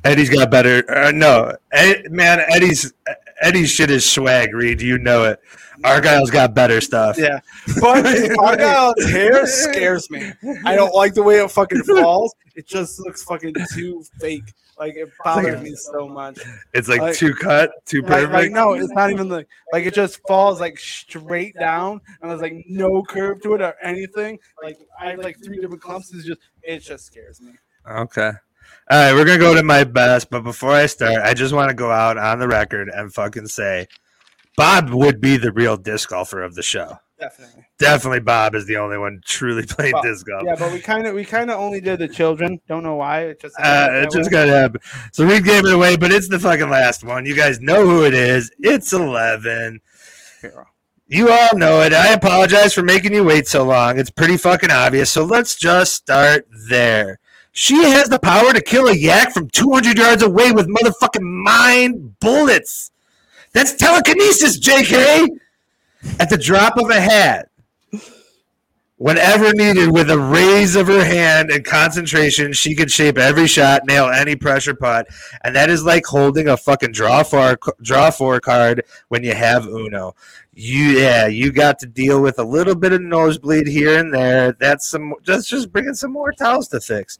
Eddie's got better. Uh, no, Ed, man, Eddie's Eddie's shit is swag. Reed, you know it. Argyle's got better stuff. Yeah, but Argyle's hair scares me. I don't like the way it fucking falls. It just looks fucking too fake. Like it bothers me so much. It's like, Like- too cut, too Like, perfect. like, no, it's not even like like it just falls like straight down, and there's like no curve to it or anything. Like I have like three different clumps. It's just it just scares me. Okay. All right, we're gonna go to my best, but before I start, I just want to go out on the record and fucking say, Bob would be the real disc golfer of the show. Definitely. Definitely, Bob is the only one truly playing Well, disc golf. Yeah, but we kind of we kind of only did the children. Don't know why. It just Uh, it just got to happen. So we gave it away, but it's the fucking last one. You guys know who it is. It's 11. You all know it. I apologize for making you wait so long. It's pretty fucking obvious. So let's just start there. She has the power to kill a yak from 200 yards away with motherfucking mind bullets. That's telekinesis, JK. At the drop of a hat. Whenever needed, with a raise of her hand and concentration, she could shape every shot, nail any pressure putt, and that is like holding a fucking draw four draw four card when you have Uno. You yeah, you got to deal with a little bit of nosebleed here and there. That's some just just bringing some more towels to fix.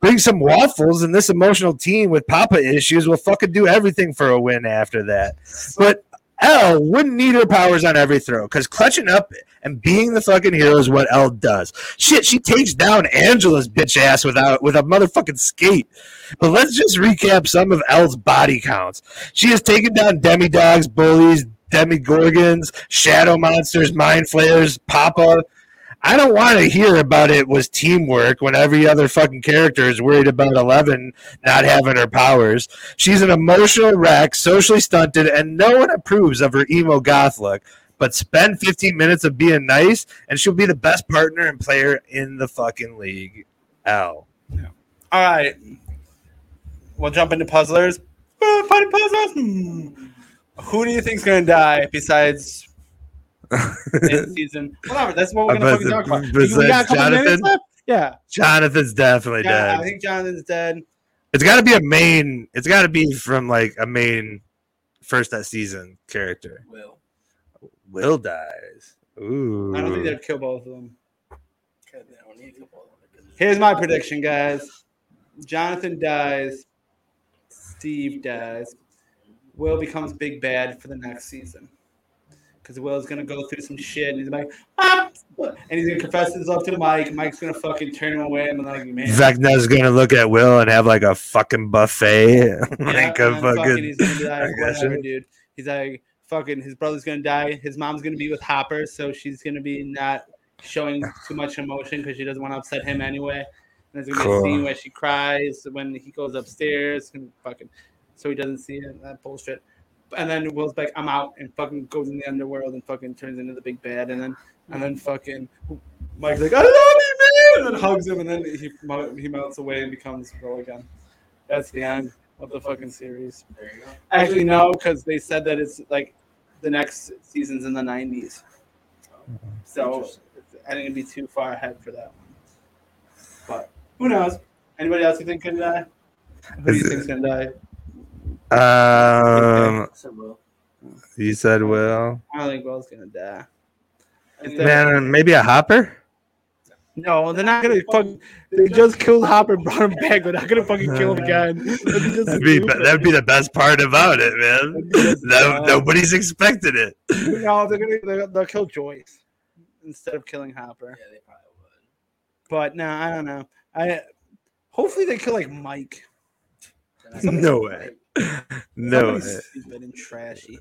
Bring some waffles, and this emotional team with Papa issues will fucking do everything for a win after that. But El wouldn't need her powers on every throw because clutching up and being the fucking hero is what El does. Shit, she takes down Angela's bitch ass without with a motherfucking skate. But let's just recap some of El's body counts. She has taken down demo-dogs, bullies, demogorgons, shadow monsters, mind flayers, Papa. I don't want to hear about it was teamwork when every other fucking character is worried about Eleven not having her powers. She's an emotional wreck, socially stunted, and no one approves of her emo goth look. But spend 15 minutes of being nice, and she'll be the best partner and player in the fucking league. El. Yeah. All right. We'll jump into puzzlers. Uh, Party puzzlers. Hmm. Who do you think's gonna die besides in season? Whatever. That's what we're gonna Uh, fucking talk about. besides We got a couple Jonathan? Yeah. Jonathan's definitely yeah. I think Jonathan's dead. It's got to be a main. It's got to be from like a main first that season character. Will. Will dies. Ooh. I don't think they'd kill both of them. Okay, they don't need a couple of them because- Here's my prediction, guys. Jonathan dies. Steve dies. Will becomes big bad for the next season. Because Will's gonna go through some shit and he's like, ah! and he's gonna confess his love to Mike. Mike's gonna fucking turn him away and be like, man. Vecna's gonna look at Will and have like a fucking buffet. Yeah, like and a then fucking. he's gonna be like, whatever, dude. He's like, fucking, his brother's gonna die. His mom's gonna be with Hopper, so she's gonna be not showing too much emotion because she doesn't want to upset him anyway. And there's gonna Cool. be a scene where she cries when he goes upstairs and fucking, so he doesn't see it. That bullshit. And then Will's like, I'm out, and fucking goes in the underworld and fucking turns into the big bad, and then and then fucking Mike's like, I love you, man, and then hugs him, and then he he melts away and becomes Will again. That's the end of the fucking series. There you go. Actually, no, because they said that it's like the next season's in the 90s. So I think it'd be too far ahead for that one. But who knows? Anybody else you think could die? Who do you think's gonna die? Um, So Will. you said Will. I don't think Will's gonna die. If they- Man, maybe a hopper. No, they're not gonna fucking. They just killed Hopper, and brought him back. They're not gonna fucking kill him again. That'd be, That'd be that'd be the best part about it, man. No, nobody's expected it. No, they're gonna they'll, they'll kill Joyce instead of killing Hopper. Yeah, they probably would. But no, I don't know. I hopefully they kill like Mike. No way. No Somebody way. Stupid and trashy.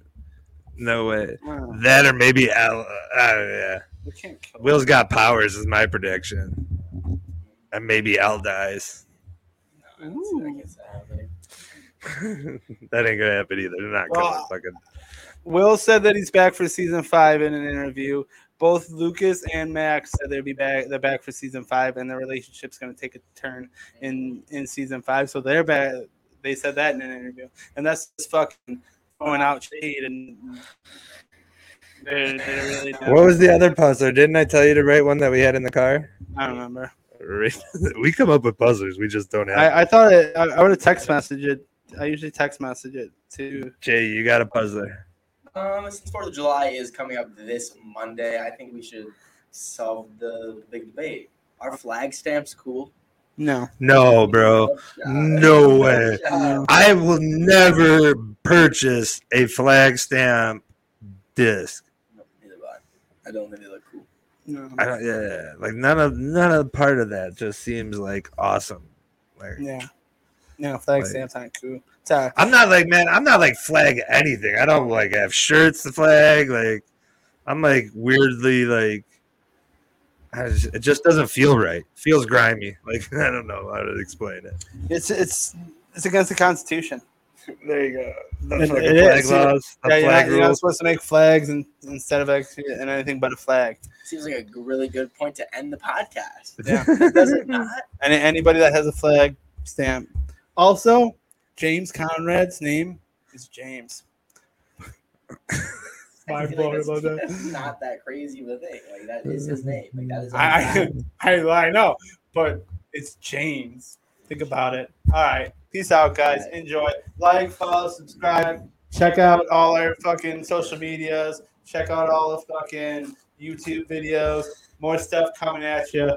No way. I. That or maybe Al. Uh, yeah. We can't kill. Will's got powers is my prediction, and maybe Al dies. No, I don't see that that ain't gonna happen either. They're not Well, gonna fucking. Will said that he's back for season five in an interview. Both Lucas and Max said they'll be back. They're back for season five, and their relationship's going to take a turn in in season five. So they're back. They said that in an interview, and that's just fucking throwing out shade. And they're, they're really. What was the other puzzler? Didn't I tell you to write one that we had in the car? I don't remember. we come up with puzzlers. We just don't have. I, I thought it, I, I would have text messaged it. I usually text message it to. Jay, you got a puzzler. Um, since Fourth of July is coming up this Monday, I think we should solve the big debate. Are flag stamps cool? No. No, bro. No way. I will never purchase a flag stamp disc. No, neither do I. I don't think they look cool. No. I don't. Yeah, like none of none of part of that just seems like awesome. Like Yeah. No, flag Like- stamps aren't cool. Sorry. Uh, I'm not like man. I'm not like flag anything. I don't like have shirts to flag. Like I'm like weirdly like. I just, it just doesn't feel right. Feels grimy. Like I don't know how to explain it. It's it's it's against the Constitution. There you go. The It- fucking it flag is, yeah. laws. The yeah, you're flag not, you're not supposed to make flags and instead of actually and anything but a flag. Seems like a really good point to end the podcast. Yeah. Does it not? And anybody that has a flag stamp. Also, James Conrad's name is James. My I feel like about that's, that. that's not that crazy of a thing. Like that is his name. Like that is. I, I I know, but it's James. Think about it. All right. Peace out, guys. Enjoy. Like, follow, subscribe. Check out all our fucking social medias. Check out all the fucking YouTube videos. More stuff coming at you.